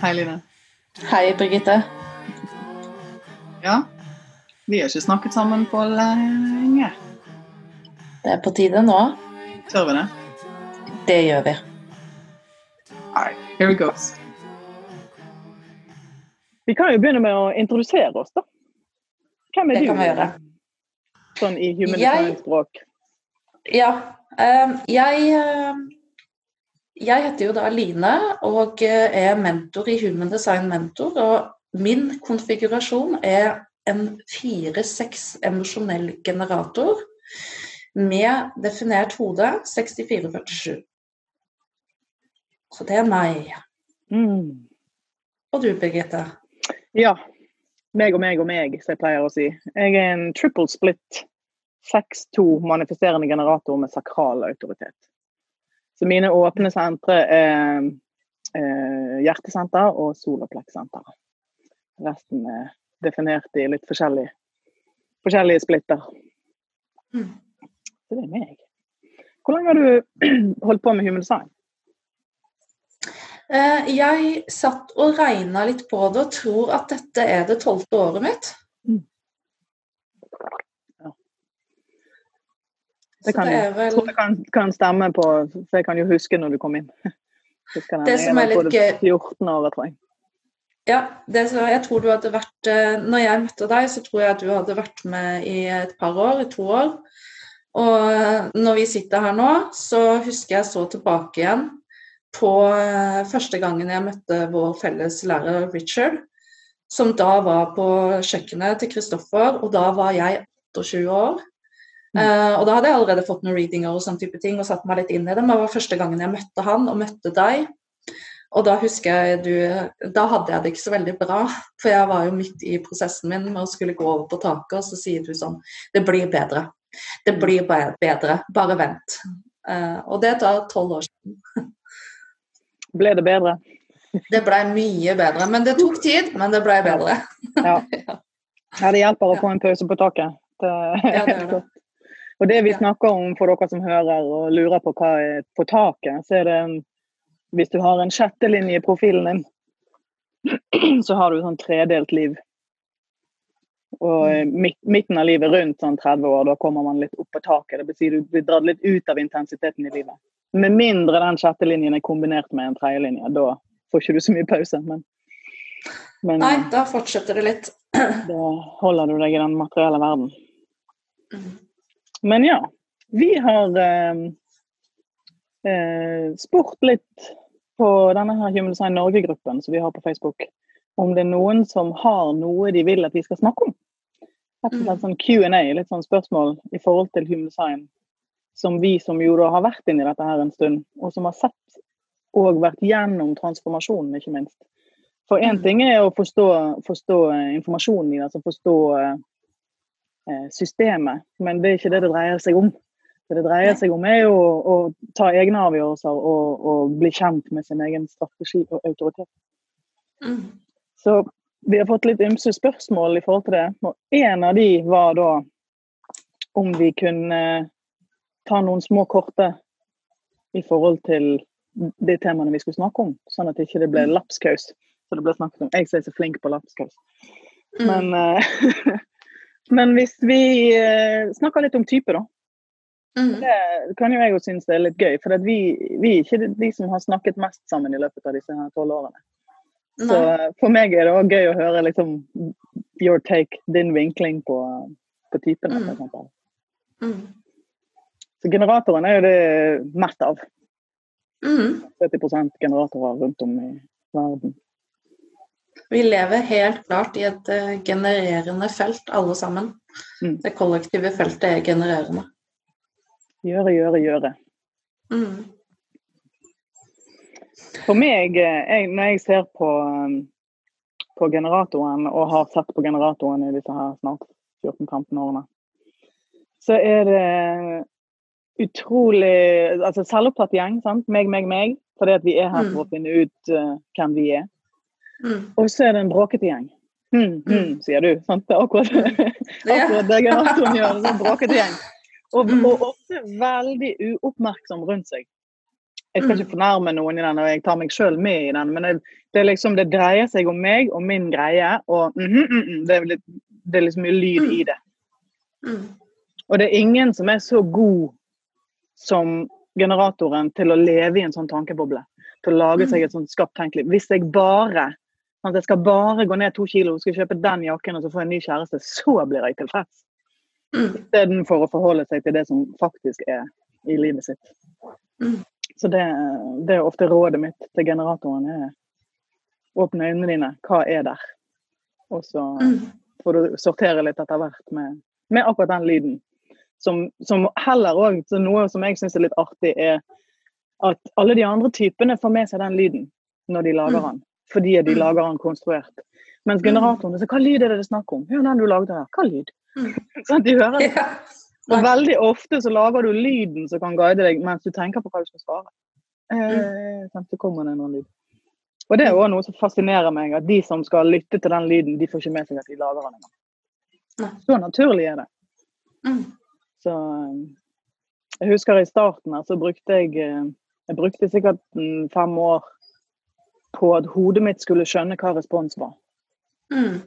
Hei, Line. Hei, Birgitte. Ja, vi har ikke snakket sammen på lenge. Det er på tide nå. Tør vi det? Det gjør vi. Alright, here it goes. Vi kan jo begynne med å introdusere oss, da. Hvem er Det du? kan vi gjøre. Sånn i humanitært Jeg- design-språk. Ja. eh, jeg eh, Jeg heter jo da Line og eh, er mentor i Human Design Mentor. Og min konfigurasjon er en 4-6 emosjonell generator med definert hode 6447. Så det er meg. Mm. Og du, Birgitte? Ja. Meg og meg og meg, som jeg pleier å si. Jeg er en triple split 6-2 manifesterende generator med sakral autoritet. Så mine åpne sentre er eh, hjertesenter og solarplekksenter. Resten er definert i litt forskjellige, forskjellige splitter. Mm. Så det er meg. Hvor lenge har du holdt på med human design? Eh, Jeg satt og regna litt på det og tror at dette er det tolvte året mitt. Det kan, det vel tror jeg kan, kan stemme på, for jeg kan jo huske når du kom inn. Det som er litt gøy- 14 år, tror jeg. Ja, det så jeg tror du hadde vært eh, Når jeg møtte deg, så tror jeg at du hadde vært med i et par år, i to år. Og eh, når vi sitter her nå, så husker jeg så tilbake igjen på eh, første gangen jeg møtte vår felles lærer Richard, som da var på kjøkkenet til Kristoffer, og da var jeg 28 år. Eh, og da hadde jeg allerede fått noen readinger og sånn type ting og satt meg litt inn i det, men det var første gangen jeg møtte han og møtte deg. Og da husker jeg du Da hadde jeg det ikke så veldig bra, for jeg var jo midt i prosessen min med å skulle gå over på taket, og så sier du sånn Det blir bedre. Det blir bare bedre. Bare vent. Uh, og det tar tolv år siden. Ble det bedre? Det blei mye bedre. Men det tok tid, men det blei bedre. Ja. ja. Det hjelper å få en pause på taket. Det Ja, det det. Og det vi snakker om for dere som hører og lurer på hva er på taket, så er det hvis du har en sjettelinje i profilen din, så har du sånn tredelt liv. Og eh, midten av livet rundt sånn 30 år, da kommer man litt opp på taket. Det si du blir dratt litt ut av intensiteten i livet. Med mindre den sjette linjen er kombinert med en tredjelinje. Da får ikke du så mye pause. Men, men Nei, da fortsetter det litt. da holder du deg i den materielle verden. Mm. Men ja, vi har eh, eh, spurt litt på denne her Human Design Norge-gruppen som vi har på Facebook, om det er noen som har noe de vil at vi skal snakke om. Rett og slett sånn Q&A, litt sånn spørsmål i forhold til Human Design, som vi som jo da har vært inni dette her en stund, og som har sett og vært gjennom transformasjonen, ikke minst. For én Mm. ting er å forstå, forstå eh, informasjonen i det, altså forstå eh, systemet, men det er ikke det det dreier seg om. Det det dreier seg om, er jo å, å ta egne avgjørelser og, og bli kjent med sin egen strategi og autoritet. Mm. Så vi har fått litt ymse spørsmål i forhold til det. Og en av de var da om vi kunne ta noen små korte i forhold til de temaene vi skulle snakke om, sånn at det ikke ble lapskaus. Så det ble snakket om. Jeg som er så flink på lapskaus. Mm. Men, eh, men hvis vi eh, snakker litt om type, da. Mm. Det kan jo jeg jo synes det er litt gøy. For vi, vi er ikke de som har snakket mest sammen i løpet av disse tolv årene. Så Nei. Så for meg er det òg gøy å høre liksom your take, din vinkling på, på typene, Mm. f.eks. Mm. Så generatoren er jo det mest av. Mm. 70 generatorer rundt om i verden. Vi lever helt klart i et eh, genererende felt, alle sammen. Mm. Det kollektive feltet er genererende. Gjøre, gjøre, gjøre. Mm. For meg, eh, jeg, når jeg ser på, eh, på generatoren, og har sett på generatoren i disse her snart 14-15 årene, så er det utrolig altså Selvopptatt gjeng. sant? Meg, meg, meg. Fordi at vi er her for å finne ut uh, hvem vi er. Mm. Og så er det en bråkete gjeng. Hm, hm, sier du. sant? Det er akkurat, akkurat det generatoren gjør. En bråkete gjeng. Og, Mm. og ofte veldig uoppmerksom rundt seg. Jeg skal Mm. ikke fornærme noen i den, og jeg tar meg sjøl med i den, men det, det, liksom, det dreier seg om meg og min greie, og mm, mm, mm, det, er litt, det er liksom mye lyd i det. Mm. Og det er ingen som er så god som generatoren til å leve i en sånn tankeboble. Til å lage seg et sånt skapt tenkeliv. Hvis jeg bare sant, jeg skal bare gå ned to kilo, skal kjøpe den jakken og så få en ny kjæreste, så blir jeg tilfreds. Mm. Istedenfor å forholde seg til det som faktisk er i livet sitt. Mm. Så det, det er ofte rådet mitt til generatoren. er Åpne øynene dine. Hva er der? Og så Mm. får du sortere litt etter hvert med, med akkurat den lyden. Som, som heller òg Noe som jeg syns er litt artig, er at alle de andre typene får med seg den lyden når de lager Mm. den. Fordi de Mm. lager den konstruert. Mens generatorene sier Hva lyd er det det er snakk om? Hør den du lagde her. Hva lyd? Mm. Sånn, de hører det. Og veldig ofte så lager du lyden som kan guide deg mens du tenker på hva du skal svare. Eh, sant, så kommer det en annen lyd. Og det er òg noe som fascinerer meg, at de som skal lytte til den lyden, de får ikke med seg at de lager den engang. Så naturlig er det. Mm. Så eh, jeg husker i starten her, så brukte jeg eh, Jeg brukte sikkert mm, fem år på at hodet mitt skulle skjønne hva respons var. Mm.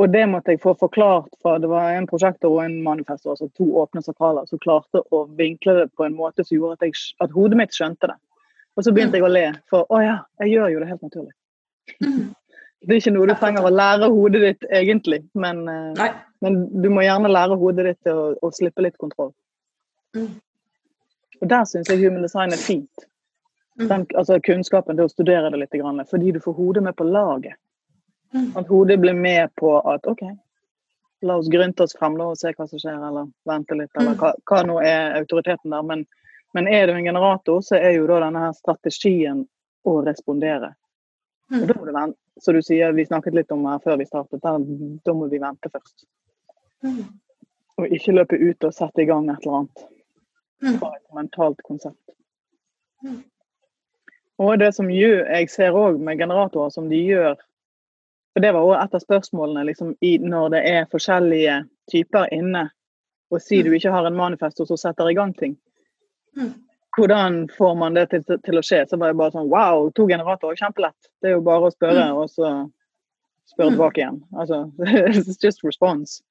Og det måtte jeg få forklart fra Det var en prosjektor og en manifestor, altså to åpne sakraler, som klarte å vinkle det på en måte som gjorde at, jeg, at hodet mitt skjønte det. Og så begynte jeg å le, for å ja, jeg gjør jo det helt naturlig. Mm. Det er ikke noe du trenger å lære hodet ditt egentlig, men, eh, men du må gjerne lære hodet ditt å, å slippe litt kontroll. Mm. Og der syns jeg human design er fint. Mm. Den, altså kunnskapen til å studere det litt, fordi du får hodet med på laget. Mm. At hodet blir med på at OK, la oss grynte oss frem og se hva som skjer, eller vente litt, eller Mm. hva, hva nå er autoriteten der. Men, men er du en generator, så er jo da denne her strategien å respondere. Og Mm. da må du vente. Så du sier, vi snakket litt om her før vi startet, da må vi vente først. Mm. Og ikke løpe ut og sette i gang et eller annet bare fra et mentalt konsept. Mm. Og det som gjør, jeg ser òg med generatorer som de gjør For det var òg et av spørsmålene liksom, i, når det er forskjellige typer inne. Og si du ikke har en manifesto som setter i gang ting. Mm. Hvordan får man det til, til å skje? Så var jeg bare sånn Wow, to generatorer, kjempelett. Det er jo bare å spørre, Mm. og så spørre Mm. tilbake igjen. Altså, it's just response.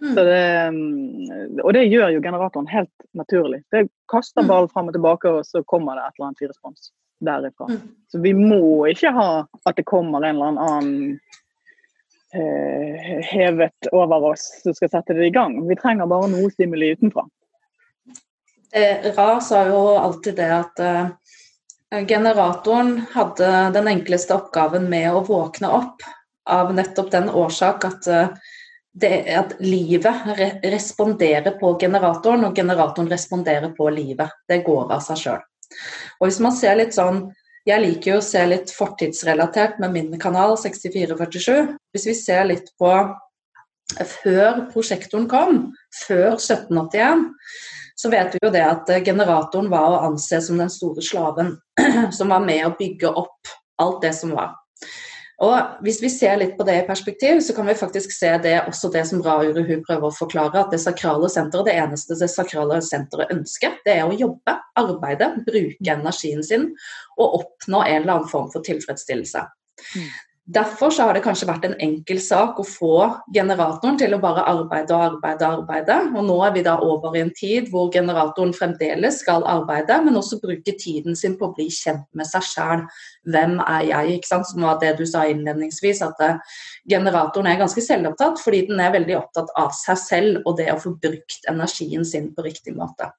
Mm. Så det, mm, og det gjør jo generatoren helt naturlig. Det kaster Mm. ballen fram og tilbake, og så kommer det et eller annet i respons derifra. Mm. Så vi må ikke ha at det kommer en eller annen eh, hevet over oss som skal sette det i gang. Vi trenger bare noe stimuli utenfra. Eh, Ra sa jo alltid det at eh, generatoren hadde den enkleste oppgaven med å våkne opp av nettopp den årsak at, eh, det, at livet re responderer på generatoren, og generatoren responderer på livet. Det går av seg sjøl. Og hvis man ser litt sånn Jeg liker jo å se litt fortidsrelatert med min kanal 6447. Hvis vi ser litt på før prosjektoren kom, før 1781, så vet vi jo det at eh, generatoren var å anse som den store slaven som var med å bygge opp alt det som var. Og Hvis vi ser litt på det i perspektiv, så kan vi faktisk se det også det som Ra Uruhu prøver å forklare, at det sakrale senteret, det eneste det sakrale senteret ønsker, det er å jobbe, arbeide, bruke energien sin og oppnå en eller annen form for tilfredsstillelse. Mm. Derfor har det kanskje vært en enkel sak å få generatoren til å bare arbeide og arbeide og arbeide. Og nå er vi da over i en tid hvor generatoren fremdeles skal arbeide, men også bruke tiden sin på å bli kjent med seg sjøl. Hvem er jeg? ikke sant? Som var det du sa innledningsvis, at eh, generatoren er ganske selvopptatt fordi den er veldig opptatt av seg selv og det å få brukt energien sin på riktig måte.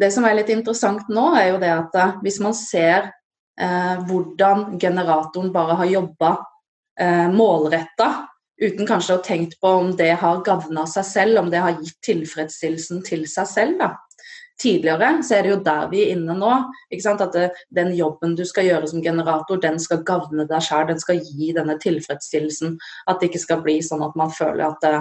Det som er litt interessant nå, er jo det at eh, hvis man ser hvordan generatoren bare har jobba eh, målretta, uten kanskje å ha tenkt på om det har gagna seg selv, om det har gitt tilfredsstillelsen til seg selv. da. Tidligere så er det jo der vi er inne nå. At det, Den jobben du skal gjøre som generator, den skal gagne deg sjøl, den skal gi denne tilfredsstillelsen. At det ikke skal bli sånn at man føler at det,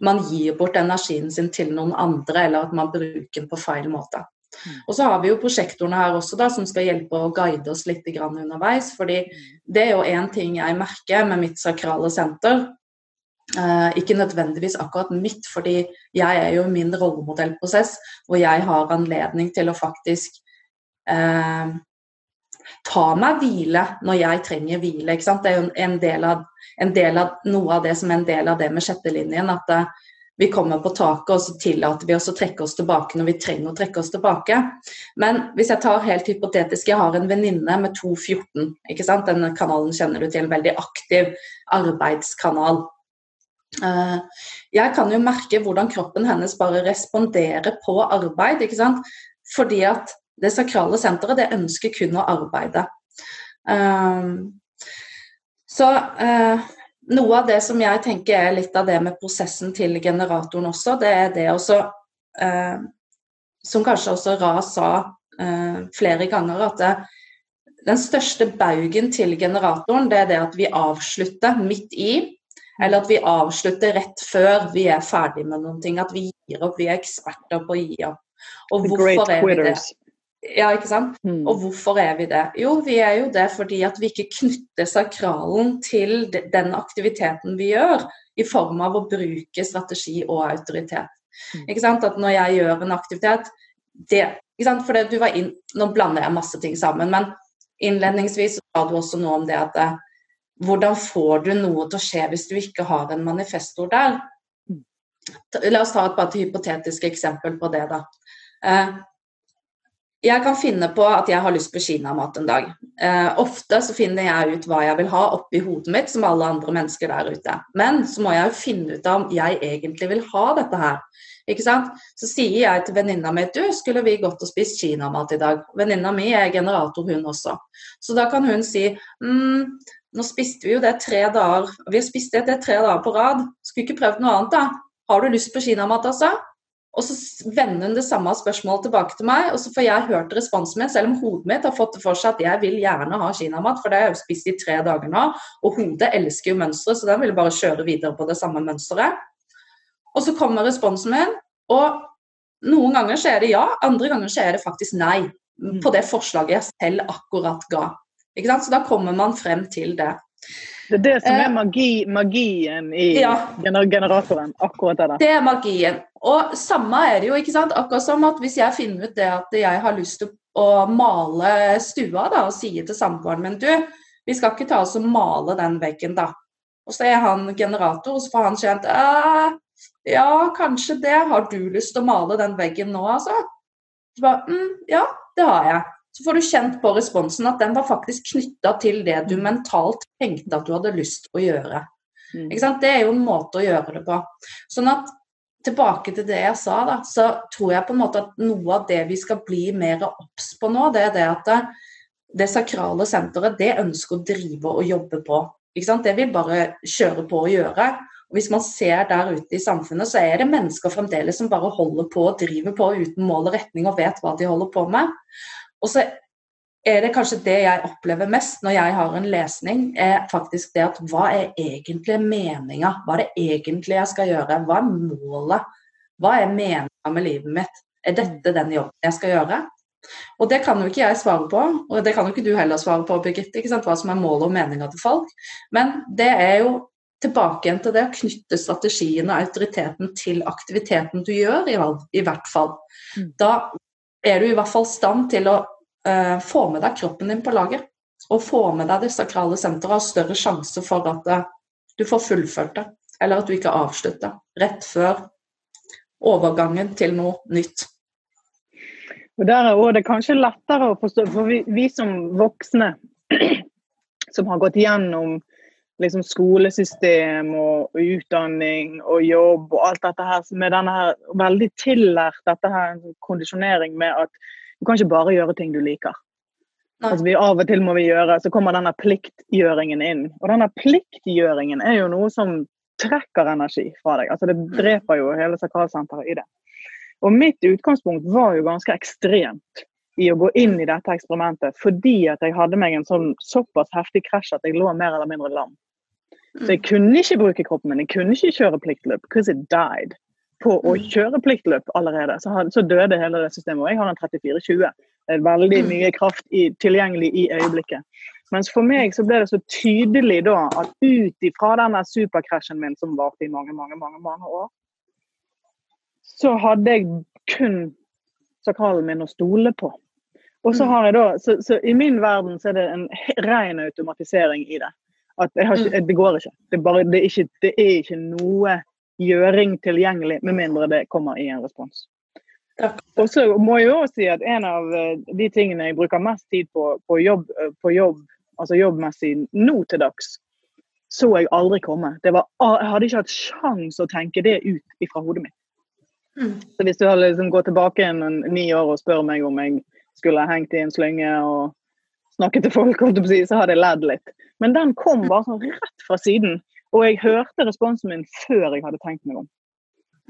man gir bort energien sin til noen andre, eller at man bruker den på feil måte. Mm. Og så har vi jo prosjektorene her også da, som skal hjelpe å guide oss litt underveis. fordi det er jo én ting jeg merker med mitt sakrale senter. Eh, ikke nødvendigvis akkurat mitt, fordi jeg er jo min rollemodellprosess hvor jeg har anledning til å faktisk eh, ta meg hvile når jeg trenger hvile. Det er jo en del, av, en del, av, noe av det som er en del av det med sjettelinjen. At uh, vi kommer på taket, og så tillater vi oss å trekke oss tilbake når vi trenger å trekke oss tilbake. Men hvis jeg tar helt hypotetisk, jeg har en venninne med 214. ikke sant? Denne kanalen kjenner du til, en veldig aktiv arbeidskanal. Eh, jeg kan jo merke hvordan kroppen hennes bare responderer på arbeid. ikke sant? Fordi at det sakrale senteret det ønsker kun å arbeide. Eh, så eh, noe av det som jeg tenker er litt av det med prosessen til generatoren også, det er det også eh, Som kanskje også Ra sa eh, flere ganger, at det, den største baugen til generatoren, det er det at vi avslutter midt i. Eller at vi avslutter rett før vi er ferdig med noen ting. At vi gir opp. Vi er eksperter på å gi opp. Og hvorfor er vi det? Ja, ikke sant? Mm. Og hvorfor er vi det? Jo, vi er jo det fordi at vi ikke knytter sakralen til den aktiviteten vi gjør, i form av å bruke strategi og autoritet. Mm. Ikke sant? At når jeg gjør en aktivitet det, ikke sant? For du var inn, Nå blander jeg masse ting sammen, men innledningsvis sa du også noe om det at eh, hvordan får du noe til å skje hvis du ikke har en manifestor der? Mm. La oss ta et bare hypotetisk eksempel på det. da. Jeg kan finne på at jeg har lyst på kinamat en dag. Eh, ofte så finner jeg ut hva jeg vil ha oppi hodet mitt, som alle andre mennesker der ute. Men så må jeg jo finne ut om jeg egentlig vil ha dette her. Ikke sant? Så sier jeg til venninna mi du, skulle vi gått og spist kinamat i dag? Venninna mi er generator, hun også. Så da kan hun si mm, nå spiste vi jo det tre dager Vi har spist det tre dager på rad. Skulle ikke prøvd noe annet, da? Har du lyst på kinamat, altså? Og så vender hun det samme spørsmålet tilbake til meg, og så får jeg hørt responsen min, selv om hodet mitt har fått det for seg at jeg vil gjerne ha kinamat, for det har jeg jo spist i tre dager nå. Og hodet elsker jo mønsteret, så den vil bare kjøre videre på det samme mønsteret. Og så kommer responsen min, og noen ganger så er det ja, andre ganger så er det faktisk nei på det forslaget jeg selv akkurat ga. Ikke sant? Så da kommer man frem til det. Det er det som er eh, magi, magien i ja. generatoren. Akkurat det der. Det er magien. Og samme er det jo, ikke sant. Akkurat som at hvis jeg finner ut det at jeg har lyst til å male stua, da, og sier til samboeren min du, vi skal ikke ta oss og male den veggen, da. Og så er han generator, og så får han kjent ja, kanskje det. Har du lyst til å male den veggen nå, altså? Så bare, mm, ja, det har jeg så får du kjent på responsen at den var faktisk knytta til det du mm. mentalt tenkte at du hadde lyst å gjøre. Mm. Det er jo en måte å gjøre det på. Sånn at tilbake til det jeg sa, da, så tror jeg på en måte at noe av det vi skal bli mer obs på nå, det er det at det, det sakrale senteret det ønsker å drive og jobbe på. Det vil bare kjøre på og gjøre. Og Hvis man ser der ute i samfunnet, så er det mennesker fremdeles som bare holder på og driver på uten mål og retning og vet hva de holder på med. Og så er det kanskje det jeg opplever mest når jeg har en lesning, er faktisk det at hva er egentlig meninga? Hva er det egentlig jeg skal gjøre? Hva er målet? Hva er meninga med livet mitt? Er dette den jobben jeg skal gjøre? Og det kan jo ikke jeg svare på, og det kan jo ikke du heller svare på, Birgitte, hva som er målet og meninga til folk. Men det er jo tilbake igjen til det å knytte strategien og autoriteten til aktiviteten du gjør, i, i hvert fall. Mm. Da er du i hvert fall i stand til å uh, få med deg kroppen din på laget. Og få med deg det sakrale senteret har større sjanse for at uh, du får fullført det, eller at du ikke avslutter rett før overgangen til noe nytt. Og Der er det kanskje lettere å forstå, for vi, vi som voksne som har gått gjennom liksom skolesystem og, utdanning og jobb og alt dette her med denne her veldig tillært dette her kondisjonering med at du kan ikke bare gjøre ting du liker. Altså vi Av og til må vi gjøre, så kommer denne pliktgjøringen inn. Og denne pliktgjøringen er jo noe som trekker energi fra deg. Altså Det dreper jo hele sakralsenteret i det. Og mitt utgangspunkt var jo ganske ekstremt i å gå inn i dette eksperimentet fordi at jeg hadde meg en sånn såpass heftig krasj at jeg lå mer eller mindre lam. Så jeg kunne ikke bruke kroppen min, jeg kunne ikke kjøre pliktløp because it died. På å mm. kjøre pliktløp allerede, så, had, så døde hele det systemet. Og jeg har en 3420. Det er veldig mm. mye kraft i, tilgjengelig i øyeblikket. Mens for meg så ble det så tydelig da at ut ifra denne superkrasjen min som varte i mange, mange, mange, mange år, så hadde jeg kun sakralen min å stole på. Og så Mm. har jeg da, så, så I min verden så er det en ren automatisering i det. At jeg har ikke, Det går ikke. Det er, bare, det, er ikke. det er ikke noe gjøring tilgjengelig med mindre det kommer i en respons. Og så må jeg jo også si at en av eh, de tingene jeg bruker mest tid på på jobb, eh, på jobb altså jobbmessig nå til dags, så jeg aldri komme. Det var, jeg hadde ikke hatt sjans å tenke det ut ifra hodet mitt. Mm. Så hvis du hadde liksom gått tilbake en, en ni år og spør meg om jeg skulle hengt i en slynge og snakket til folk, så hadde jeg ledd litt. Men den kom bare sånn rett fra siden. Og jeg hørte responsen min før jeg hadde tenkt meg om.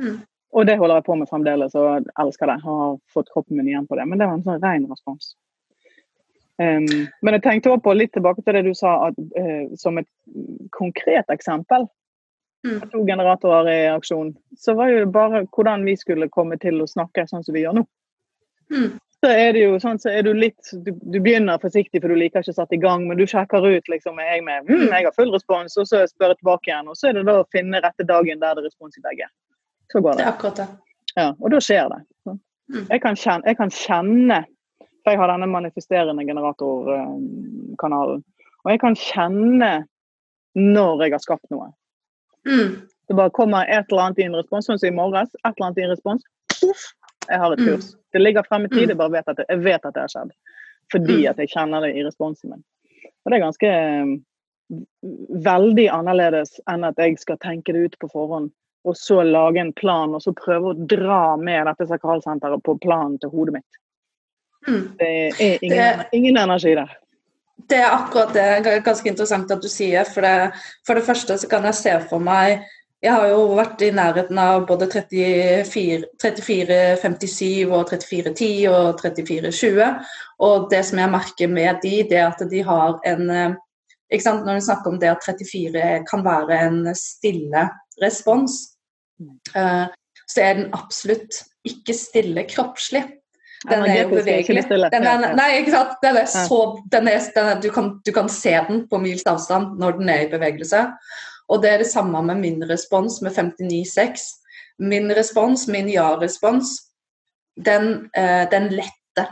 Mm. Og det holder jeg på med fremdeles, og elsker det. Har fått kroppen min igjen på det. Men det var en sånn ren respons. Um, men jeg tenkte også på litt tilbake til det du sa, at, uh, som et konkret eksempel Mm. to generatorer i aksjon, så var jo det bare hvordan vi skulle komme til å snakke sånn som vi gjør nå. Mm. Så er det jo sånn, så er du litt Du, du begynner forsiktig, for du liker ikke å sette i gang, men du sjekker ut liksom er jeg med hm, jeg har full respons, og så spør jeg tilbake igjen. Og så er det da å finne rette dagen der det er respons i begge. Så går Det det. er akkurat det. Ja, og da skjer det. Mm. Jeg, kan kjenne, jeg kan kjenne For jeg har denne manifesterende generatorkanalen. Og jeg kan kjenne når jeg har skapt noe. Mm. Det bare kommer et eller annet i en respons, sånn som i morges. Et eller annet i en respons. Uff, jeg har et Mm. kurs. Det ligger frem i tid, Mm. jeg bare vet at det, jeg vet at det har skjedd. Fordi Mm. at jeg kjenner det i responsen min. Og det er ganske um, veldig annerledes enn at jeg skal tenke det ut på forhånd, og så lage en plan, og så prøve å dra med dette sakralsenteret på planen til hodet mitt. Det er ingen, Det- ingen energi der. Det er akkurat det. Ganske interessant at du sier. For det, for det første så kan jeg se for meg Jeg har jo vært i nærheten av både 34, 3457 og 3410 og 3420. Og det som jeg merker med de, det er at de har en eh, ikke sant? Når vi snakker om det at 34 kan være en stille respons, eh, så er den absolutt ikke stille kroppslig. Den er jo bevegelig. Den er, nei, ikke sant? Den er så, den er, den er, du, kan, du kan se den på mils avstand når den er i bevegelse. Og det er det samme med min respons med 59,6. Min respons, min ja-respons, den, eh, den lette.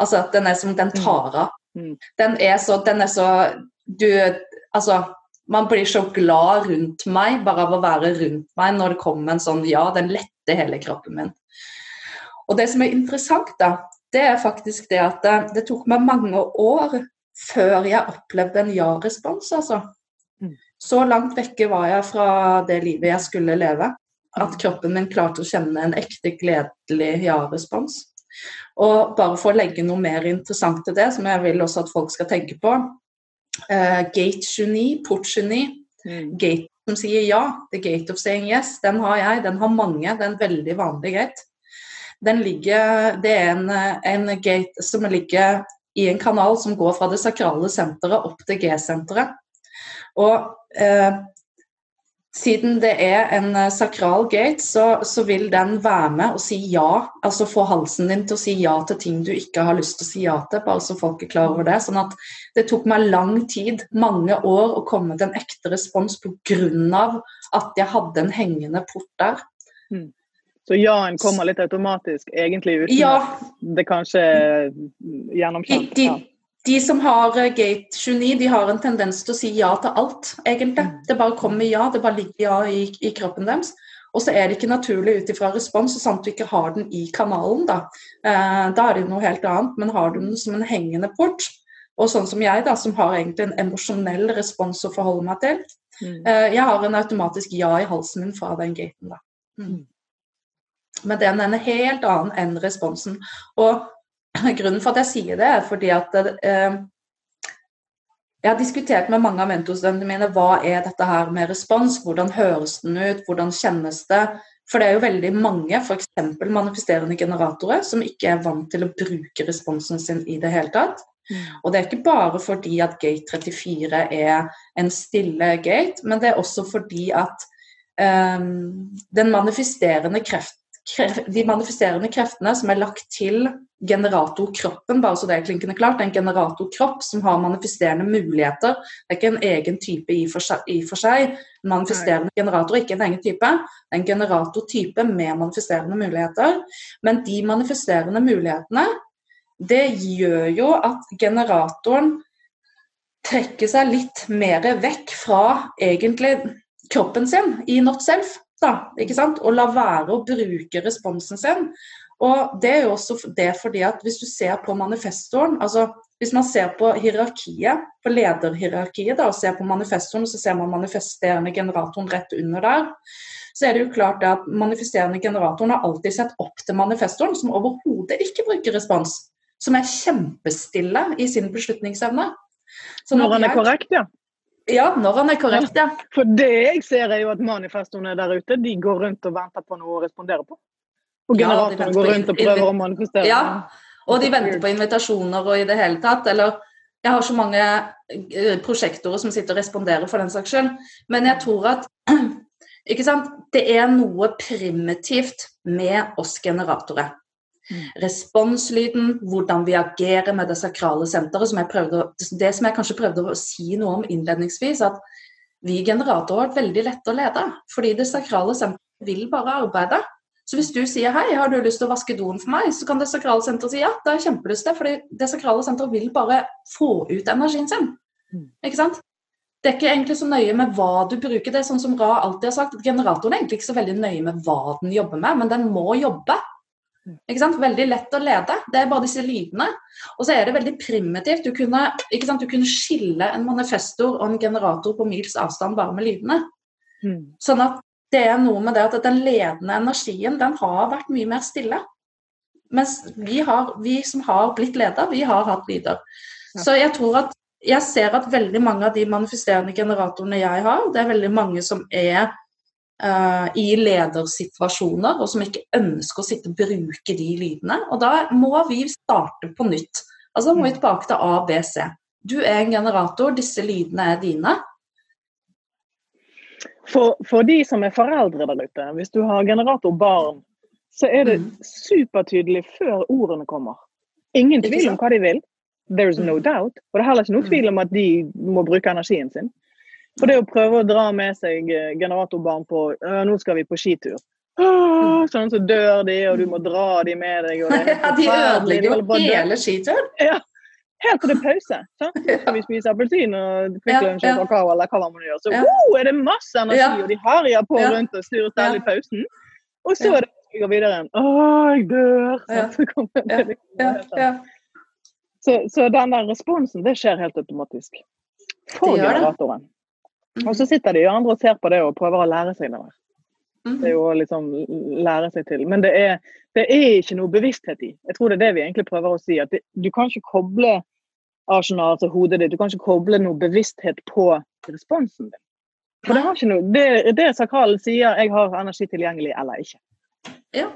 Altså, den er som den tar av. Mm. Den er så, den er så Du, altså man blir så glad rundt meg bare av å være rundt meg når det kommer en sånn ja, den letter hele kroppen min. Og det som er interessant, da, det er faktisk det at det, det tok meg mange år før jeg opplevde en ja-respons, altså. Mm. Så langt vekke var jeg fra det livet jeg skulle leve, at kroppen min klarte å kjenne en ekte gledelig ja-respons. Og bare for å legge noe mer interessant til det, som jeg vil også at folk skal tenke på, uh, gate 29, port 29, Mm. gate som sier ja, the gate of saying yes, den har jeg, den har mange, det er en veldig vanlig gate. Den ligger, det er en, en gate som ligger i en kanal som går fra det sakrale senteret opp til G-senteret. Og eh, siden det er en eh, sakral gate, så, så vil den være med og si ja. Altså få halsen din til å si ja til ting du ikke har lyst til å si ja til, bare så folk er klar over det. Sånn at det tok meg lang tid, mange år, å komme til en ekte respons pga. at jeg hadde en hengende port der. Så ja-en kommer litt automatisk, egentlig uten Ja, at det kanskje er de, gjennomkjent. de, Ja. De som har eh, gate 29, de har en tendens til å si ja til alt, egentlig. Det bare kommer ja, det bare ligger ja i, i kroppen deres. Og så er det ikke naturlig ut ifra respons, så sant du ikke har den i kanalen, da. Eh, da er det noe helt annet, men har du den som en hengende port, og sånn som jeg, da, som har egentlig en emosjonell respons å forholde meg til, Mm. Eh, Jeg har en automatisk ja i halsen min fra den gaten, da. Mm. Men den er en helt annen enn responsen. Og grunnen for at jeg sier det, er fordi at eh, jeg har diskutert med mange av mentorstudentene mine hva er dette her med respons, hvordan høres den ut, hvordan kjennes det. For det er jo veldig mange, f.eks. manifesterende generatorer, som ikke er vant til å bruke responsen sin i det hele tatt. Og det er ikke bare fordi at gate 34 er en stille gate, men det er også fordi at um, den manifesterende kreft, kreft, de manifesterende kreftene som er lagt til generatorkroppen, bare så det er klinkende klart. Det er en generatorkropp som har manifesterende muligheter. Det er ikke en egen type i for seg. I for seg. En manifesterende generator er ikke en egen type. Det er en generatortype med manifesterende muligheter. Men de manifesterende mulighetene, det gjør jo at generatoren trekker seg litt mer vekk fra egentlig kroppen sin i not self. Da? Og la være å bruke responsen sin. Og det er jo også det fordi at hvis du ser på manifestoren, altså hvis man ser på hierarkiet, på lederhierarkiet, da, og ser på manifestoren, så ser man manifesterende generatoren rett under der, så er det jo klart at manifesterende generatoren har alltid sett opp til manifestoren, som overhodet ikke bruker respons. Som er kjempestille i sin beslutningsevne. Så Når han er korrekt, ja. Ja, når han er korrekt, ja. For det jeg ser, er jo at manifestoene der ute de går rundt og venter på noe å respondere på. Og venter går rundt og prøver å manifestere. Ja. Og de venter på invitasjoner og i det hele tatt. Eller jeg har så mange eh, prosjektorer som sitter og responderer for den saks skyld. Men jeg tror at ikke sant? det er noe primitivt med oss generatorer. Mm. Responslyden, hvordan vi agerer med det sakrale senteret, som prøvde, det som jeg kanskje prøvde å si noe om innledningsvis, at vi generatorer har vært veldig lette å lede. Fordi det sakrale senteret vil bare arbeide. Så hvis du sier hei, har du lyst til å vaske doen for meg, så kan det sakrale senteret si ja, det har jeg kjempelyst til, fordi det sakrale senteret vil bare få ut energien sin. Mm. Ikke sant? Det er ikke egentlig så nøye med hva du bruker. Det er sånn som Ra alltid har sagt, at generatoren er egentlig ikke så veldig nøye med hva den jobber med, men den må jobbe. Mm. Ikke sant? Veldig lett å lede. Det er bare disse lydene. Og så er det veldig primitivt. Du kunne, ikke sant? Du kunne skille en manifestor og en generator på mils avstand bare med lydene. Mm. Sånn at det er noe med det at den ledende energien, den har vært mye mer stille. Mens vi, har, vi som har blitt leder, vi har hatt lyder. Ja. Så jeg tror at jeg ser at veldig mange av de manifesterende generatorene jeg har, det er veldig mange som er uh, i ledersituasjoner, og som ikke ønsker å sitte og bruke de lydene. Og da må vi starte på nytt. Altså må vi tilbake til A, B, C. Du er en generator, disse lydene er dine. For, for de som er foreldre der ute, hvis du har generatorbarn, så er det Mm. supertydelig før ordene kommer. Ingen tvil om hva de vil. There's no Mm. doubt. Og det er heller ikke noe Mm. tvil om at de må bruke energien sin. For det å prøve å dra med seg eh, generatorbarn på «Øh, nå skal vi på skitur. Sånn så dør de, og du må dra de med deg. Ja, de ødelegger jo hele skituren. Helt til det pause. Sant? Så skal vi spise appelsin og Kvikk Lunsj og kakao, eller hva man gjør. Så Ja. oh, er det masse energi, og de harjer på rundt og styrer selv i pausen. Og så er det vi går videre. Å, jeg dør! Så, kommer det- så, så den der responsen, det skjer helt automatisk. For generatoren. Og så sitter de andre og ser på det og prøver å lære seg det. Mhm. Det er jo å liksom lære seg til. Men det er, det er ikke noe bevissthet i. Jeg tror det er det vi egentlig prøver å si. At det, du kan ikke koble arsenal, altså hodet ditt, du kan ikke koble noe bevissthet på responsen din. For det har ikke noe, det, det sakralen sier, jeg har energi tilgjengelig eller ikke. Ja.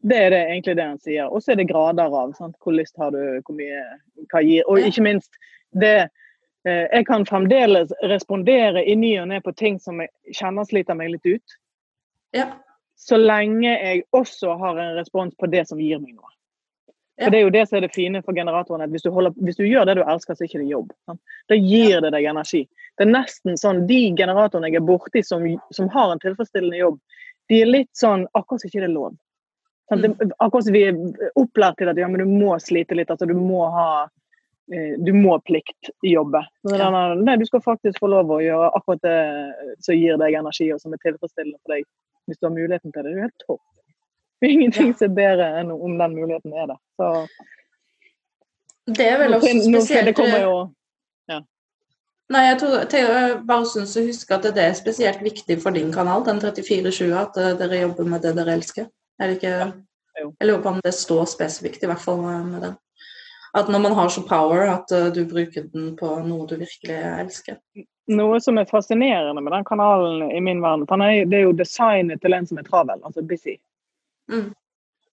Det er det, egentlig det han sier. Og så er det grader av sant? hvor lyst har du, hvor mye, hva gir. Og ikke minst det eh, Jeg kan fremdeles respondere i ny og ne på ting som jeg kjenner sliter meg litt ut. ja. Så lenge jeg også har en respons på det som gir meg noe. For Det er jo det som er det fine for generatoren. at Hvis du, holder, hvis du gjør det du elsker, så er ikke det jobb. Sant? Da gir det deg energi. Det er nesten sånn, De generatorene jeg er borti som, som har en tilfredsstillende jobb, de er litt sånn akkurat som ikke det er lov. Mm. Det, akkurat som vi er opplært til at ja, men du må slite litt. altså Du må ha eh, du må pliktjobbe. Ja. Nei, du skal faktisk få lov å gjøre akkurat det som gir deg energi, og som er tilfredsstillende for deg. Hvis du har muligheten til det. Det er jo helt topp. Ingenting Ja. som er bedre enn om den muligheten er der. Så Det er vel også nå spesielt det kommer jo Nei, jeg, tror, jeg jeg bare syns å huske at det er spesielt viktig for din kanal, den 3420, at eh, dere jobber med det dere elsker. Er det ikke. Jeg lurer på om det står spesifikt, i hvert fall eh, med den. At når man har så power, at eh, du bruker den på noe du virkelig elsker. noe som er fascinerende med den kanalen i min verden. For det er jo designet til en som er travel, altså busy. Mm.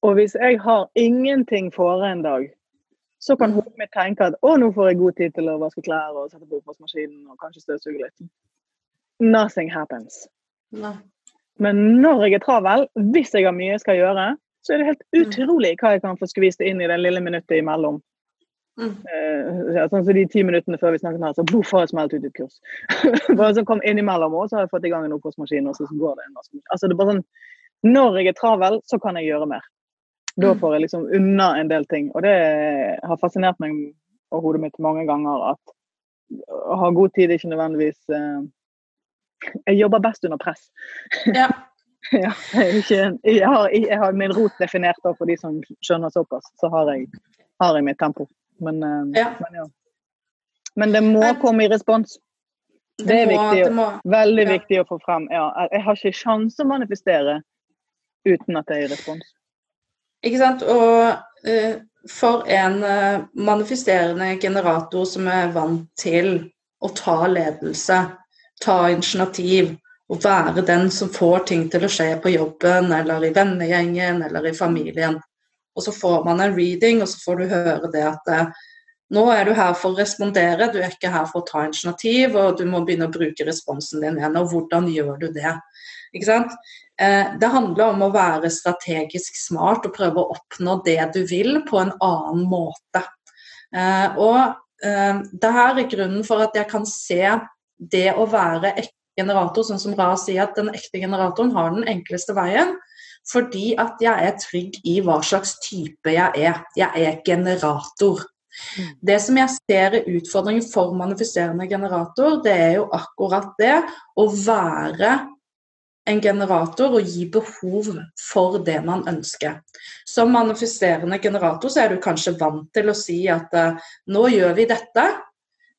Og hvis jeg har ingenting fore en dag, så kan Mm. hodet mitt tenke at å, nå får jeg god tid til å vaske klær og sette på oppvaskmaskinen og kanskje støvsuge litt. Nothing happens. Nei. Men når jeg er travel, hvis jeg har mye jeg skal gjøre, så er det helt utrolig hva jeg kan få skvist inn i det lille minuttet imellom. Mm. Eh, sånn som de ti minuttene før vi snakket her, så boff, har jeg smelt ut et kurs. bare sånn kom innimellom, og så har jeg fått i gang en oppvaskmaskin, og så går det en vaskemaskin. Altså, det er bare sånn, når jeg er travel, så kan jeg gjøre mer. Da Mm. får jeg liksom unna en del ting. Og det har fascinert meg og hodet mitt mange ganger at å ha god tid er ikke nødvendigvis uh, Jeg jobber best under press. Ja. Ja, jeg, ikke, jeg, har, jeg har min rot definert da, for de som skjønner såpass. Så har jeg, har jeg mitt tempo. Men, uh, Ja. men ja. Men det må komme i respons. Det er må, viktig, Det må, Veldig Ja. viktig å få frem. Ja, jeg har ikke sjanse å manifestere uten at det er respons. Ikke sant? Og uh, for en uh, manifesterende generator som er vant til å ta ledelse, ta initiativ og være den som får ting til å skje på jobben eller i vennegjengen eller i familien. Og så får man en reading, og så får du høre det at uh, nå er du her for å respondere, du er ikke her for å ta initiativ, og du må begynne å bruke responsen din igjen. Og hvordan gjør du det? Ikke sant? Eh, Det handler om å være strategisk smart og prøve å oppnå det du vil på en annen måte. Eh, Og eh, det her er grunnen for at jeg kan se det å være ekte generator, sånn som Ra sier, at den ekte generatoren har den enkleste veien. Fordi at jeg er trygg i hva slags type jeg er. Jeg er generator. Det som jeg ser er utfordringen for manifiserende generator, det er jo akkurat det å være en generator og gi behov for det man ønsker. Som manifesterende generator så er du kanskje vant til å si at eh, nå gjør vi dette.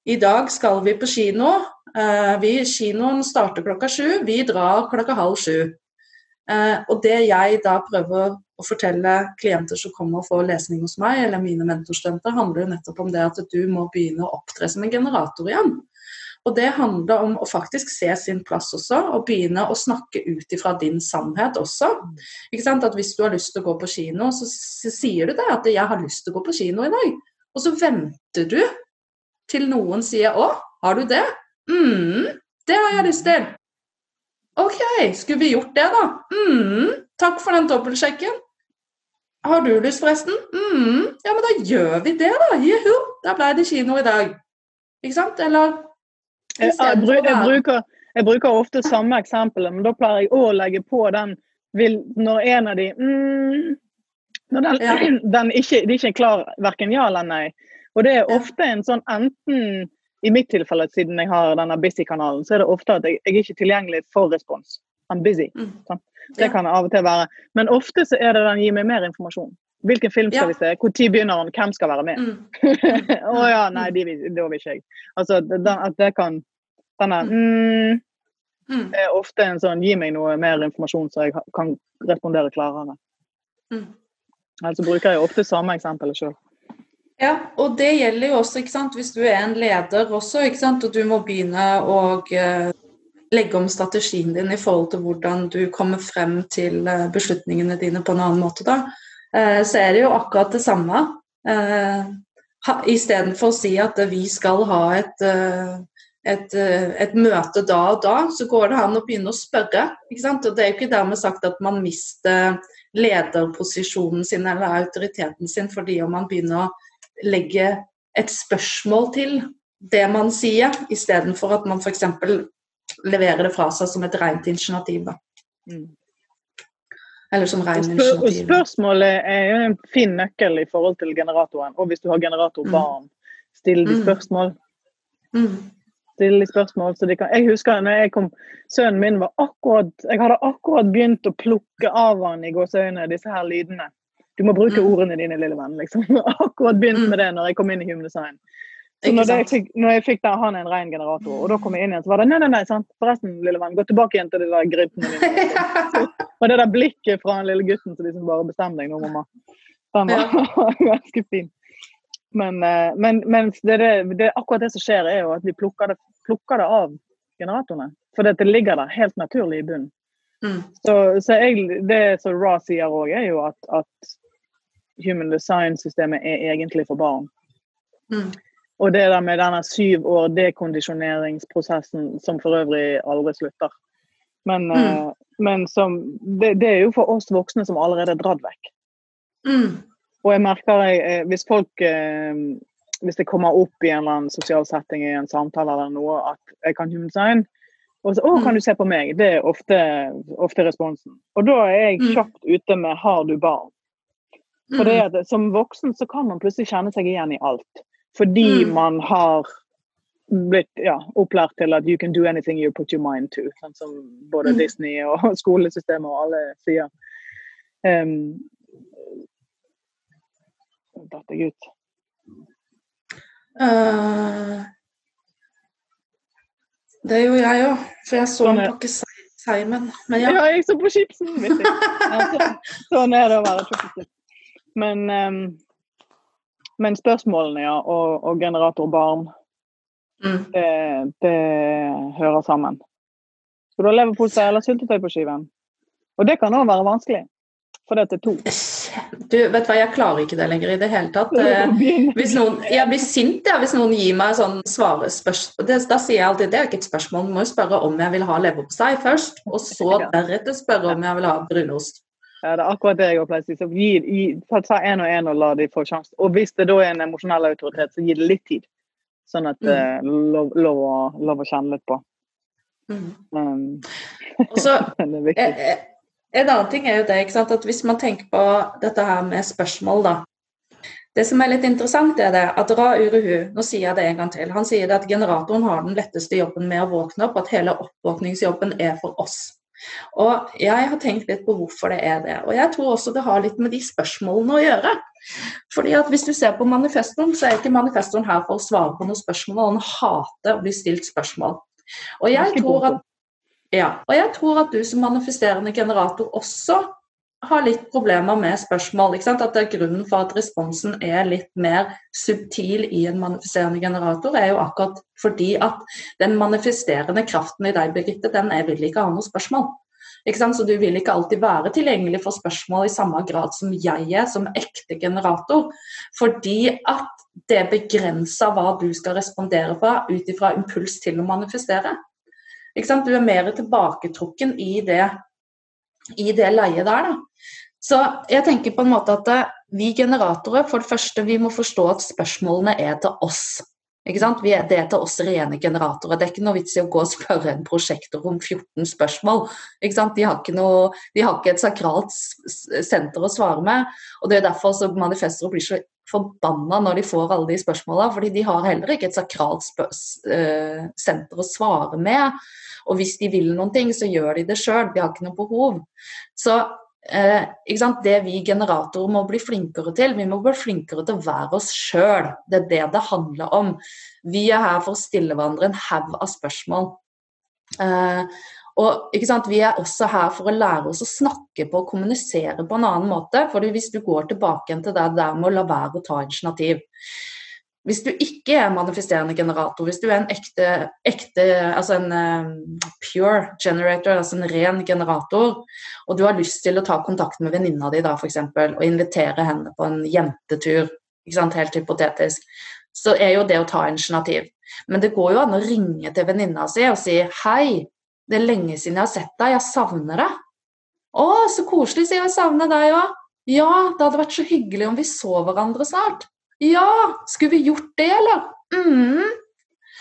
I dag skal vi på kino. Eh, vi, kinoen starter klokka sju. Vi drar klokka halv sju. Eh, og det jeg da prøver å fortelle klienter som kommer og får lesning hos meg, eller mine mentorstudenter, handler jo nettopp om det at du må begynne å opptre som en generator igjen. Og det handler om å faktisk se sin plass også, og begynne å snakke ut ifra din sannhet også. Ikke sant? At Hvis du har lyst til å gå på kino, så sier du det at 'jeg har lyst til å gå på kino i dag'. Og så venter du til noen sier 'å, har du det?' 'Mm, det har jeg lyst til'. OK, skulle vi gjort det, da? Mm, takk for den dobbeltsjekken. Har du lyst, forresten? Mm, ja, men da gjør vi det, da. Juhu, da ble det kino i dag. Ikke sant? Eller Jeg, jeg, bruker, jeg bruker ofte samme eksempelet, men da pleier jeg å legge på den vil, når en av de mm, Når den, Ja. den ikke, de ikke er klar verken ja eller nei. Og det er ofte en sånn enten I mitt tilfelle, siden jeg har denne busy-kanalen, så er det ofte at jeg, jeg er ikke tilgjengelig for respons. I'm busy. Sant? Det kan det av og til være. Men ofte så er det den gi meg mer informasjon. Hvilken film skal Ja. vi se? Når begynner den? Hvem skal være med? Mm. oh, ja, nei, de, vil- da vil ikke jeg. Altså, den, at det kan Denne mm, Mm. er ofte en sånn gi meg noe mer informasjon, så jeg kan respondere klarere. Mm. Altså bruker jeg ofte samme eksempel sjøl. Ja, og det gjelder jo også ikke sant? hvis du er en leder også, ikke sant? og du må begynne å eh, legge om strategien din i forhold til hvordan du kommer frem til eh, beslutningene dine på en annen måte. da, Så er det jo akkurat det samme. Eh, Istedenfor å si at vi skal ha et, eh, et, eh, et møte da og da, så går det an å begynne å spørre. Og Det er jo ikke dermed sagt at man mister lederposisjonen sin eller autoriteten sin fordi om man begynner å legge et spørsmål til det man sier, istedenfor at man f.eks. leverer det fra seg som et rent initiativ. Da. Mm. Eller som ren Og, spør, initiativ. spørsmålet er jo en fin nøkkel i forhold til generatoren. Og hvis du har generatorbarn, still de Mm. spørsmål. Mm. Still de spørsmål så de kan Jeg husker når jeg kom Sønnen min var akkurat Jeg hadde akkurat begynt å plukke av han i gåseøynene disse her lydene. Du må bruke Mm. ordene dine, lille venn. Liksom. Akkurat begynt Mm. med det når jeg kom inn i Human Design. Så når, det, jeg fikk, når jeg fikk der han er en ren generator, og da kom jeg inn igjen, så var det nei, nei, nei, sant. Forresten, lille venn, gå tilbake igjen til de der gripene dine. Og det der blikket fra den lille gutten som liksom bare bestemmer deg nå, mamma. Den var ganske fin. Men, eh, men, men det, det, det, akkurat det som skjer, er jo at vi plukker det, plukker det av generatorene. For det ligger der helt naturlig i bunnen. Mm. Så, så jeg, det som Ra sier òg, er jo at, at human design-systemet er egentlig for barn. Mm. Og det der med denne syv år dekondisjoneringsprosessen som for øvrig aldri slutter. Men, Mm. eh, men som, det, det er jo for oss voksne som allerede er dratt vekk. Mm. Og jeg merker jeg, eh, hvis folk eh, Hvis det kommer opp i en eller annen sosial setting i en samtale eller noe, at jeg kan human sign, og så 'Å, kan du se på meg?' Det er ofte, ofte responsen. Og da er jeg Mm. kjapt ute med 'Har du barn?' For det er at Som voksen så kan man plutselig kjenne seg igjen i alt. Fordi Mm. man har blitt ja, opplært til at 'you can do anything you put your mind to'. Sånn som både Mm. Disney og skolesystemet og alle sier. Um, datt jeg ut. Uh, det gjorde jeg òg, for jeg så Sånn en pakke Simon. Men Ja, ja. jeg så på chipsen! Sånn er det å være trippeltipp. Men, um, men spørsmålene, ja, og, og generatorbarn, Mm. det, det hører sammen. Skal du ha leverpose eller syltetøy på skiven? Og det kan òg være vanskelig, for det er to. Du, vet du hva, jeg klarer ikke det lenger i det hele tatt. Eh, Hvis noen, jeg blir sint ja, hvis noen gir meg sånn svarespørsmål. spørsmål. da sier jeg alltid det er ikke et spørsmål, du må jo spørre om jeg vil ha leverpostei først, og så deretter spørre om jeg vil ha brunost. Ja, det er akkurat det jeg pleier å si. Så gi, gi, ta, ta en og en og la de få sjansen. Og hvis det da er en emosjonell autoritet, så gi det litt tid. Sånn at Mm. eh, lov, lov, å, lov å kjenne litt på. Mm. Um, Også, det er viktig. Eh, eh, En annen ting er jo det, ikke sant? at hvis man tenker på dette her med spørsmål, da. Det som er litt interessant, er det at Ra Uruhu, nå sier jeg det en gang til, han sier det at generatoren har den letteste jobben med å våkne opp, at hele oppvåkningsjobben er for oss. Og jeg har tenkt litt på hvorfor det er det. Og jeg tror også det har litt med de spørsmålene å gjøre. Fordi at hvis du ser på manifestoren, så er ikke manifestoren her for å svare på noen spørsmål, han hater å bli stilt spørsmål. Og jeg tror at ja, og jeg tror at du som manifesterende generator også har litt problemer med spørsmål. At det er Grunnen for at responsen er litt mer subtil i en manifiserende generator, er jo akkurat fordi at den manifesterende kraften i deg, Birgitte, den er, vil ikke ha noe spørsmål. Ikke sant? Så du vil ikke alltid være tilgjengelig for spørsmål i samme grad som jeg er, som ekte generator. Fordi at det begrenser hva du skal respondere på ut ifra impuls til å manifestere. Ikke sant? Du er mer tilbaketrukken i det, i det leiet der. Da. Så jeg tenker på en måte at eh, vi generatorer, for det første, vi må forstå at spørsmålene er til oss. Ikke sant? Vi er, det er til oss rene generatorer. Det er ikke noe vits i å gå og spørre en prosjektor om 14 spørsmål. Ikke sant? De, har ikke noe, de har ikke et sakralt senter å svare med. og Det er derfor så manifestere blir så forbanna når de får alle de spørsmåla, fordi de har heller ikke et sakralt eh, senter å svare med. Og hvis de vil noen ting, så gjør de det sjøl. De har ikke noe behov. Så eh, det vi generatorer må bli flinkere til, vi må bli flinkere til å være oss sjøl. Det er det det handler om. Vi er her for å stille hverandre en haug av spørsmål. Eh, og? Vi er også her for å lære oss å snakke på og kommunisere på en annen måte. fordi hvis du går tilbake til det der med å la være å ta initiativ Hvis du ikke er manifesterende generator, hvis du er en ekte, ekte altså en um, pure generator, altså en ren generator, og du har lyst til å ta kontakt med venninna di da, eksempel, og invitere henne på en jentetur, ikke sant? helt hypotetisk, så er jo det å ta initiativ. Men det går jo an å ringe til venninna si og si hei, det er lenge siden jeg har sett deg, jeg savner deg. Å, så koselig, sier jeg, jeg savner deg òg. Ja, det hadde vært så hyggelig om vi så hverandre snart. Ja, skulle vi gjort det, eller? mm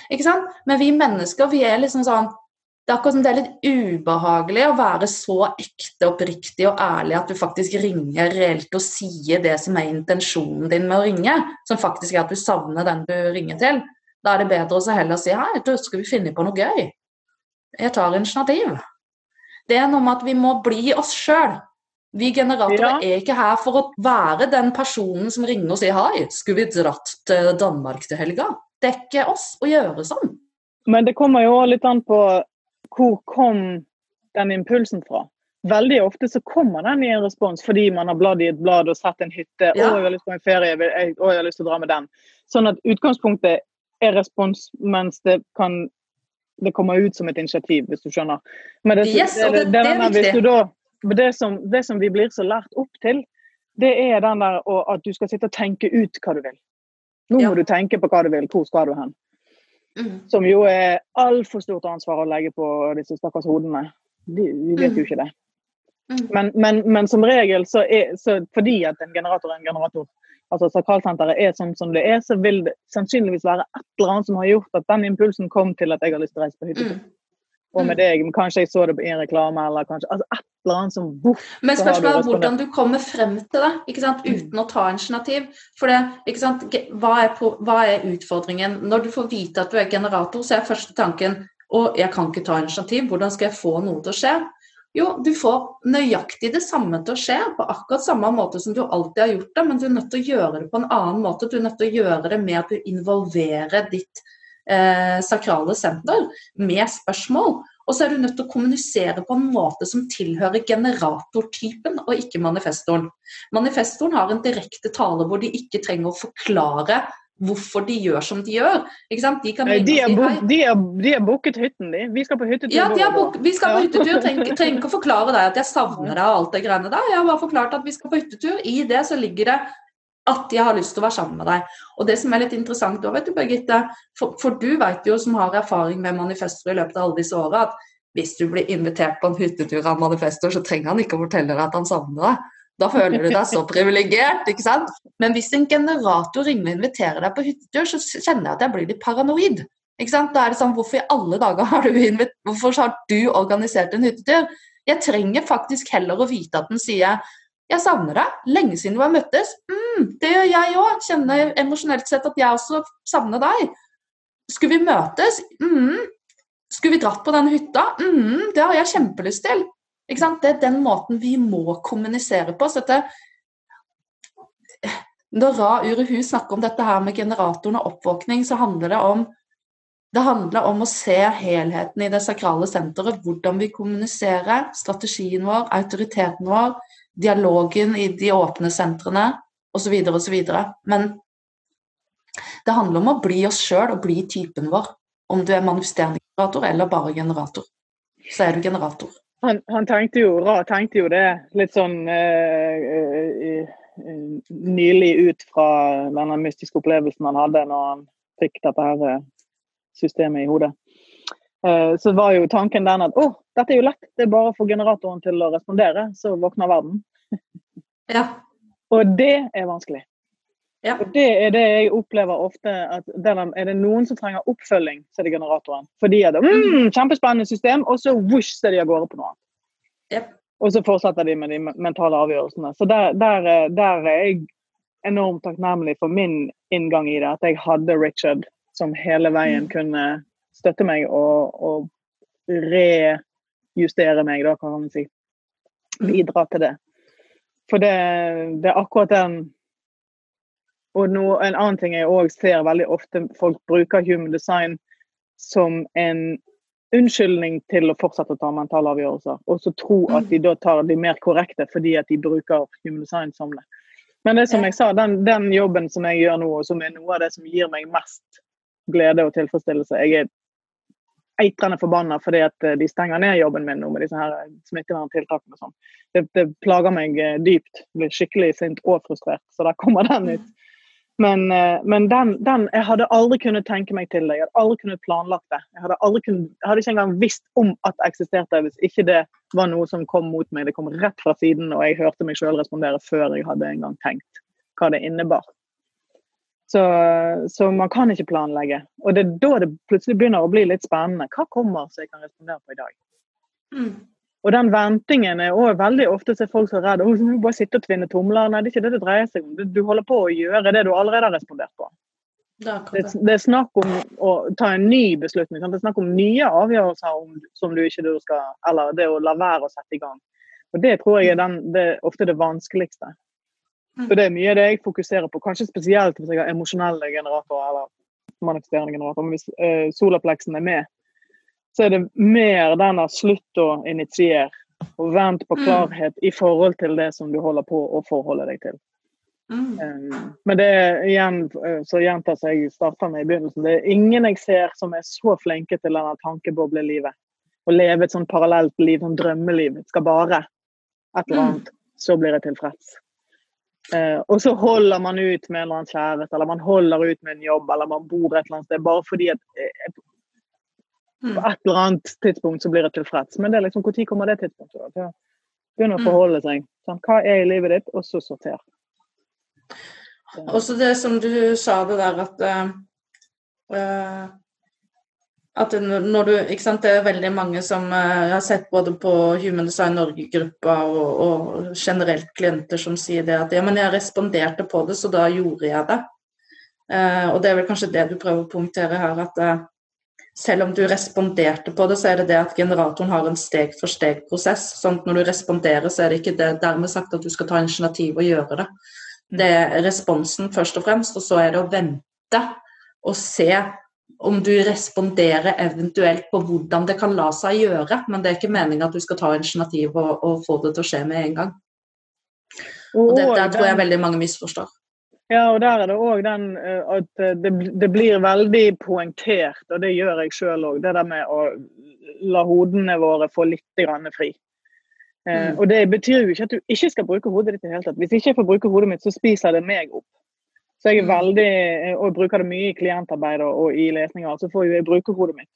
Ikke sant? Men vi mennesker, vi er liksom sånn Det er akkurat som det er litt ubehagelig å være så ekte, oppriktig og ærlig at du faktisk ringer reelt og sier det som er intensjonen din med å ringe, som faktisk er at du savner den du ringer til. Da er det bedre å heller si hei, du, skal vi finne på noe gøy? Jeg tar initiativ. Det er noe med at vi må bli oss sjøl. Vi generatorer er ikke her for å være den personen som ringer og sier hei, skulle vi dratt til Danmark til helga? Det ikke oss å gjøre sånn. Men det kommer jo litt an på hvor kom den impulsen fra. Veldig ofte så kommer den i en respons fordi man har bladd i et blad og sett en hytte. Ja. 'Å, jeg har lyst på en ferie. Å, jeg har lyst til å dra med den.' Sånn at utgangspunktet er respons, mens det kan det kommer ut som et initiativ, hvis du skjønner. Men det, Yes, og det- det er viktig. hvis du da, det, som, det som vi blir så lært opp til, det er den der at du skal sitte og tenke ut hva du vil. Nå Ja. må du tenke på hva du vil. Hvor skal du hen? Mm. Som jo er altfor stort ansvar å legge på disse stakkars hodene. De, de vet jo ikke det. Mm. Men, men, men som regel, så er, så fordi at en generator er en generator, altså sakralsenteret er sånn som det er, så vil det sannsynligvis være et eller annet som har gjort at den impulsen kom til at jeg har lyst til å reise på hyttetur. Mm. Og med deg, kanskje jeg så det i en reklame, eller kanskje altså et eller annet som boff, Men spørsmålet er hvordan du kommer frem til det, ikke sant? uten å ta initiativ. For det, ikke sant? Hva, er på, hva er utfordringen? Når du får vite at du er generator, så er første tanken å, jeg kan ikke ta initiativ, hvordan skal jeg få noe til å skje? Jo, du får nøyaktig det samme til å skje, på akkurat samme måte som du alltid har gjort det, men du er nødt til å gjøre det på en annen måte. Du er nødt til å gjøre det med at du involverer ditt eh, sakrale senter med spørsmål. Og så er du nødt til å kommunisere på en måte som tilhører generatortypen, og ikke manifestoren. Manifestoren har en direkte tale hvor de ikke trenger å forklare hvorfor de gjør som de gjør. De kan De er bo- de er, de er booket hytten, de. Vi skal på hyttetur. Ja, vi skal på Ja. hyttetur. Trenger, trenger ikke å forklare deg at jeg savner deg og alt det greiene der. Jeg har bare forklart at vi skal på hyttetur. I det så ligger det at jeg har lyst til å være sammen med deg. Og det som er litt interessant da, vet du, Birgitte, for, for du vet jo som har erfaring med manifester i løpet av alle disse åra, at hvis du blir invitert på en hyttetur av manifester, så trenger han ikke å fortelle deg at han savner deg. Da føler du deg så privilegert, ikke sant? Men hvis en generator ringer og inviterer deg på hyttetur, så kjenner jeg at jeg blir litt paranoid. Ikke sant? Da er det sånn, Hvorfor i alle dager har du, hvorfor har du organisert en hyttetur? Jeg trenger faktisk heller å vite at den sier jeg savner deg. Lenge siden vi har møttes. Mm, det gjør jeg òg. Kjenner emosjonelt sett at jeg også savner deg. Skulle vi møtes? Mm. Skulle vi dratt på den hytta? Mm, det har jeg kjempelyst til. Det er den måten vi må kommunisere på. Så dette, når Ra Urehu snakker om dette her med generatoren og oppvåkning, så handler det om det handler om å se helheten i det sakrale senteret, hvordan vi kommuniserer, strategien vår, autoriteten vår, dialogen i de åpne sentrene osv. osv. Men det handler om å bli oss sjøl og bli typen vår. Om du er manifesterende generator eller bare generator, så er du generator. Han, han tenkte jo, Ra tenkte jo det litt sånn eh, eh, eh, nylig ut fra denne mystiske opplevelsen han hadde når han fikk dette her eh, systemet i hodet. Eh, så var jo tanken den at å, dette er jo lett, det er bare å få generatoren til å respondere, så våkner verden. Ja. Og det er vanskelig. Ja. Og det er det jeg opplever ofte, at er det noen som trenger oppfølging, så er det generatoren. Fordi at mm, kjempespennende system, og så whoosh, så er de av gårde på noe annet. Ja. Og så fortsetter de med de mentale avgjørelsene. Så der, der, er- der er jeg enormt takknemlig for min inngang i det. At jeg hadde Richard som hele veien Mm. kunne støtte meg og, og rejustere meg, da, kan man si. Bidra til det. For det, det er akkurat den Og no, en annen ting jeg òg ser veldig ofte, folk bruker human design som en unnskyldning til å fortsette å ta mentale avgjørelser. Og så tro at de da tar de mer korrekte fordi at de bruker human design som det. Men det som jeg sa, den, den jobben som jeg gjør nå, og som er noe av det som gir meg mest glede og tilfredsstillelse Jeg er eitrende forbanna fordi at eh, de stenger ned jobben min nå med disse her smitteverntiltakene og sånn. Det, det plager meg eh, dypt. Blir skikkelig sint og frustrert. Så der kommer den ut. Men, eh, men den, den Jeg hadde aldri kunnet tenke meg til det. Jeg hadde aldri kunnet planlagt det. Jeg hadde, kunnet, jeg hadde ikke engang visst om at det eksisterte hvis ikke det var noe som kom mot meg. Det kom rett fra siden, og jeg hørte meg sjøl respondere før jeg hadde engang tenkt hva det innebar. Så, så man kan ikke planlegge. Og det er da det plutselig begynner å bli litt spennende. Hva kommer som jeg kan respondere på i dag? Mm. Og den ventingen er også veldig ofte så er folk så redde. Oh, bare sitte og tvinne tomler. Nei, det er ikke det det dreier seg om. Du, du holder på å gjøre det du allerede har respondert på. Det Det, er snakk om å ta en ny beslutning. Sant? Det er snakk om nye avgjørelser om, som du ikke du skal Eller det å la være å sette i gang. Og Det tror jeg er den, det ofte det vanskeligste. Mm. Så Det er mye av det jeg fokuserer på, kanskje spesielt hvis jeg har emosjonelle generatorer eller manifesterende generatorer. Men hvis uh, solapleksen er med, så er det mer den av slutt å initiere. Og vent på Mm. klarhet i forhold til det som du holder på å forholde deg til. Mm. Um, Men det igjen, uh, så gjentas jeg starta med i begynnelsen, det er ingen jeg ser som er så flinke til denne tankeboblelivet. Å leve et sånn parallelt liv, sånn drømmeliv. Skal bare et eller annet, så blir jeg tilfreds. Uh, og så holder man ut med en eller annen kjæreste, eller man holder ut med en jobb, eller man bor et eller annet sted bare fordi at eh, Mm. på et eller annet tidspunkt så blir jeg tilfreds. Men det er liksom, når kommer det tidspunktet? da? Begynne å Mm. forholde seg. Sånn, hva er i livet ditt, og så sorter. Også det som du sa det der at uh, eh, at når du, ikke sant, Det er veldig mange som eh, jeg har sett både på Human Design Norge-gruppa og, og generelt klienter som sier det at ja, men jeg responderte på det, så da gjorde jeg det. Eh, og det er vel kanskje det du prøver å punktere her, at eh, selv om du responderte på det, så er det det at generatoren har en steg-for-steg-prosess. sånn at når du responderer, så er det ikke det dermed sagt at du skal ta initiativ og gjøre det. Det er responsen først og fremst, og så er det å vente og se om du responderer eventuelt på hvordan det kan la seg gjøre. Men det er ikke meningen at du skal ta initiativ og, og få det til å skje med en gang. Og det, tror jeg veldig mange misforstår. Ja, og der er det òg den eh, at eh, det, det blir veldig poengtert, og det gjør jeg sjøl òg, det der med å la hodene våre få litt grann fri. Eh, Mm. og det betyr jo ikke at du ikke skal bruke hodet ditt i det hele tatt. Hvis ikke jeg får bruke hodet mitt, så spiser det meg opp. Så jeg er Mm. veldig, og jeg bruker det mye i klientarbeid og, i lesninger, så får jeg bruke hodet mitt.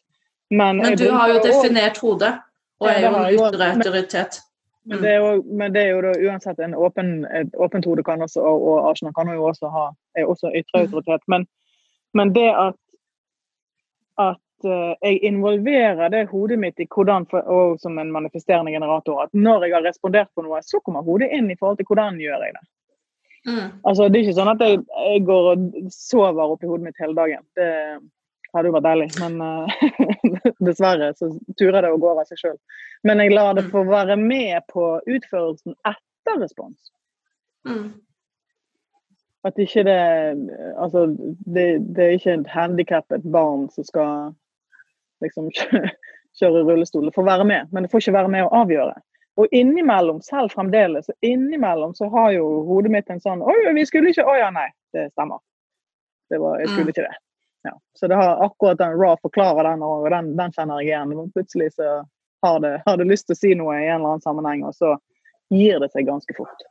Men, Men du har jo definert hodet, og er jo en ytre autoritet. Men Mm. det, jo, men det er jo da uansett en åpen, et åpent hode kan også, og, og Arsenal kan jo også ha er også ytre Mm. autoritet. Men, men det at, at eh, jeg involverer det hodet mitt i hvordan, og som en manifesterende generator, at når jeg har respondert på noe, så kommer hodet inn i forhold til hvordan gjør jeg det. Mm. Altså, det er ikke sånn at jeg, jeg går og sover oppi hodet mitt hele dagen. Det hadde jo vært deilig, men uh, dessverre så turer det å gå av seg sjøl. Men jeg lar det Mm. få være med på utførelsen etter respons. Mm. At ikke det Altså, det, det er ikke et handikappet barn som skal liksom kjøre, kjøre rullestol. Det får være med, men det får ikke være med å avgjøre. Og innimellom, selv fremdeles, så innimellom så har jo hodet mitt en sånn Oi, vi skulle ikke Å ja, nei. Det stemmer. Det var, jeg skulle Mm. ikke det. Ja. Så det har akkurat den Ra forklarer den, og den, den kjenner jeg igjen. Plutselig så har det, har det lyst til å si noe i en eller annen sammenheng, og så gir det seg ganske fort.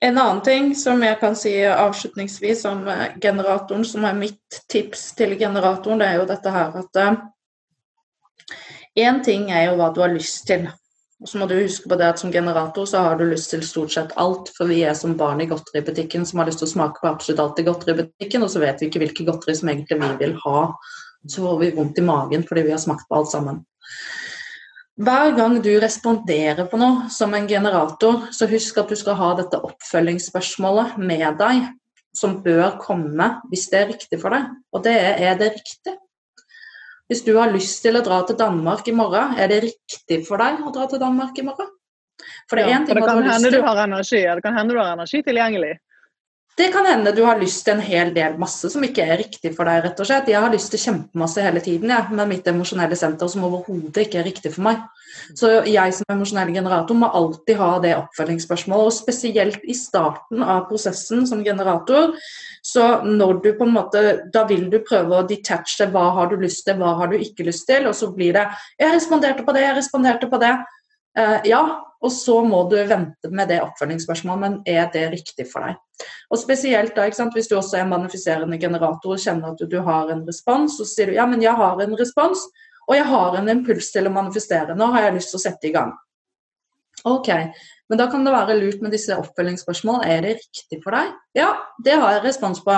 En annen ting som jeg kan si avslutningsvis om eh, generatoren, som er mitt tips til generatoren, det er jo dette her at Én ting er jo hva du har lyst til. Og så må du huske på det at som generator så har du lyst til stort sett alt, for vi er som barn i godteributikken som har lyst til å smake på absolutt alt i godteributikken, og så vet vi ikke hvilke godteri som egentlig vi vil ha. Så får vi vondt i magen fordi vi har smakt på alt sammen. Hver gang du responderer på noe som en generator, så husk at du skal ha dette oppfølgingsspørsmålet med deg, som bør komme hvis det er riktig for deg. Og det er er det riktig? Hvis du har lyst til å dra til Danmark i morgen, er det riktig for deg å dra til Danmark i morgen? For det er Ja, én for ting det kan til. du har energi, ja, det kan hende du har energi tilgjengelig. Det kan hende du har lyst til en hel del masse som ikke er riktig for deg, rett og slett. Jeg har lyst til kjempemasse hele tiden, jeg, med mitt emosjonelle senter som overhodet ikke er riktig for meg. Så jeg som emosjonell generator må alltid ha det oppfølgingsspørsmålet, og spesielt i starten av prosessen som generator. Så når du på en måte, da vil du prøve å detache hva har du lyst til, hva har du ikke lyst til, og så blir det Jeg responderte på det, jeg responderte på det. Eh, ja, og så må du vente med det oppfølgingsspørsmålet, men er det riktig for deg? Og spesielt da, ikke sant, Hvis du også er manifiserende generator og kjenner at du, du har en respons, så sier du ja, men jeg har en respons, og jeg har en impuls til å manifestere. Nå har jeg lyst til å sette i gang. Ok, men da kan det være lurt med disse oppfølgingsspørsmålene. Er det riktig for deg? Ja, det har jeg respons på.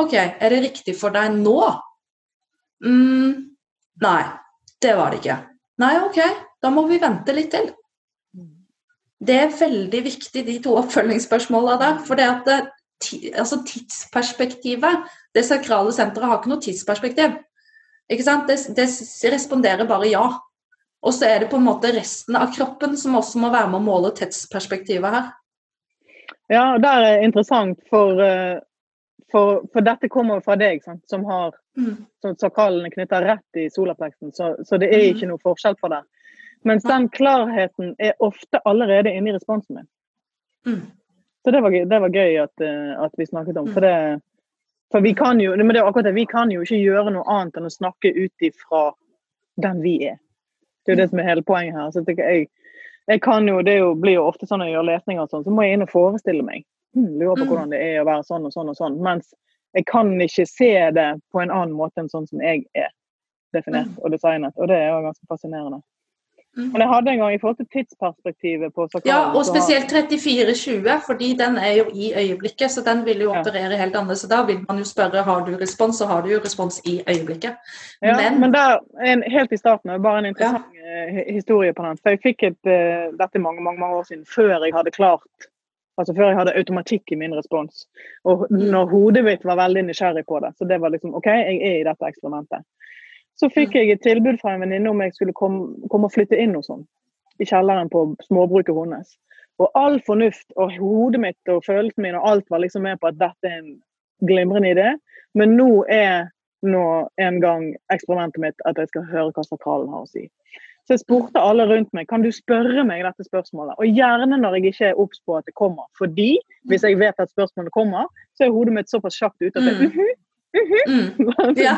Ok, er det riktig for deg nå? Mm, nei, det var det ikke. Nei, ok, da må vi vente litt til. Det er veldig viktig, de to oppfølgingsspørsmålene der. For det at det, altså tidsperspektivet Det sakrale senteret har ikke noe tidsperspektiv. Ikke sant? Det, det responderer bare ja. Og så er det på en måte resten av kroppen som også må være med å måle tidsperspektivet her. Ja, og det er interessant, for, eh, for, for dette kommer fra deg, sant, som har Mm. sakralene knytta rett i solapleksen. så, så det er Mhm. ikke noe forskjell på det. Mens den klarheten er ofte allerede inne i responsen min. Mm. Så det var, gøy- det var gøy at, eh, at vi snakket om. For, det, for vi kan jo men det er akkurat det, vi kan jo ikke gjøre noe annet enn å snakke ut ifra den vi er. Det er jo det som er hele poenget her. Så jeg, jeg, kan jo, Det jo, blir jo ofte sånn når jeg gjør lesninger, og sånn, så må jeg inn og forestille meg. Hmm, lurer på Mm. hvordan det er å være sånn og sånn og sånn. Mens jeg kan ikke se det på en annen måte enn sånn som jeg er definert Mm. og designet. Og det er jo ganske fascinerende. Mm. Men jeg hadde en gang i forhold til tidsperspektivet på sakralen Ja, og spesielt 3420, fordi den er jo i øyeblikket, så den vil jo operere helt annerledes. Så da vil man jo spørre har du respons, så har du jo respons i øyeblikket. Ja, Men- men, der, en, helt i starten, bare en interessant ja. historie på den. For jeg fikk et, eh, dette mange, mange, mange år siden, før jeg hadde klart Altså før jeg hadde automatikk i min respons. Og Mm. når hodet mitt var veldig nysgjerrig på det. Så det var liksom OK, jeg er i dette eksperimentet. Så fikk jeg et tilbud fra en venninne om jeg skulle komme, komme og flytte inn hos henne. I kjelleren på småbruket hennes. Og all fornuft og hodet mitt og følelsene mine og alt var liksom med på at dette er en glimrende idé. Men nå er nå en gang eksperimentet mitt at jeg skal høre hva sakralen har å si. Så jeg spurte alle rundt meg kan du spørre meg dette spørsmålet. Og gjerne når jeg ikke er obs på at det kommer. Fordi hvis jeg vet at spørsmålet kommer, så er hodet mitt såpass kjapt ute at jeg Mm. Mm. Ja,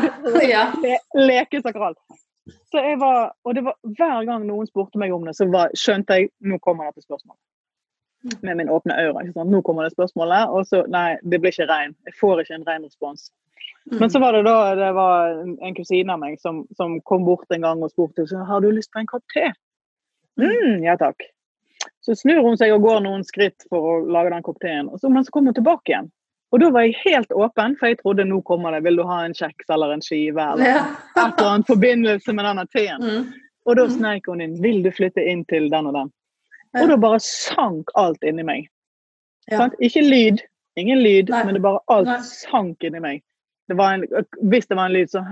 ja. Le leke. Så jeg var, og det var Hver gang noen spurte meg om det, så var, skjønte jeg nå kommer dette spørsmålet. Med min åpne øre ikke sant? Nå kommer det spørsmålet, og så Nei, det blir ikke rein. Jeg får ikke en rein respons. Men så var det da det var en kusine av meg som, som kom bort en gang og spurte så, har du lyst på en kopp te. Mm, ja takk. Så snur hun seg og går noen skritt for å lage den kopp teen, men så kommer hun tilbake igjen. Og da var jeg helt åpen, for jeg trodde nå kommer det. Vil du ha en kjeks eller en skive? eller ja. et eller annet forbindelse med denne teen. Mm. Og da Mm. sneik hun inn. Vil du flytte inn til den og den? Og da bare sank alt inni meg. Ja. Ikke lyd, ingen lyd, Nei. men det bare alt Nei. sank inni meg. Det var en, hvis det var en lyd, så.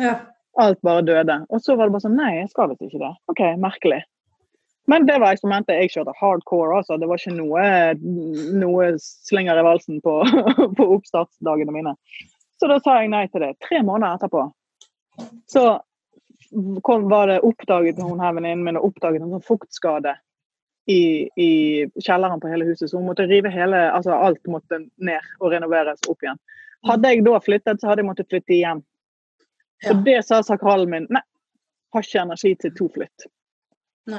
Ja. Alt bare døde. Og så var det bare sånn Nei, jeg skal visst ikke det. OK, merkelig. Men det var eksperimentet jeg kjørte hardcore. altså. Det var ikke noe, noe slinger i valsen på, på oppstartsdagene mine. Så da sa jeg nei til det. Tre måneder etterpå så kom, var det oppdaget hun her venninnen min oppdaget en sånn fuktskade i, i kjelleren på hele huset. Så hun måtte rive hele altså Alt måtte ned og renoveres opp igjen. Hadde jeg da flyttet, så hadde jeg måttet flytte igjen. Så Ja. det sa sakralen min. Nei, har ikke energi til to flytt.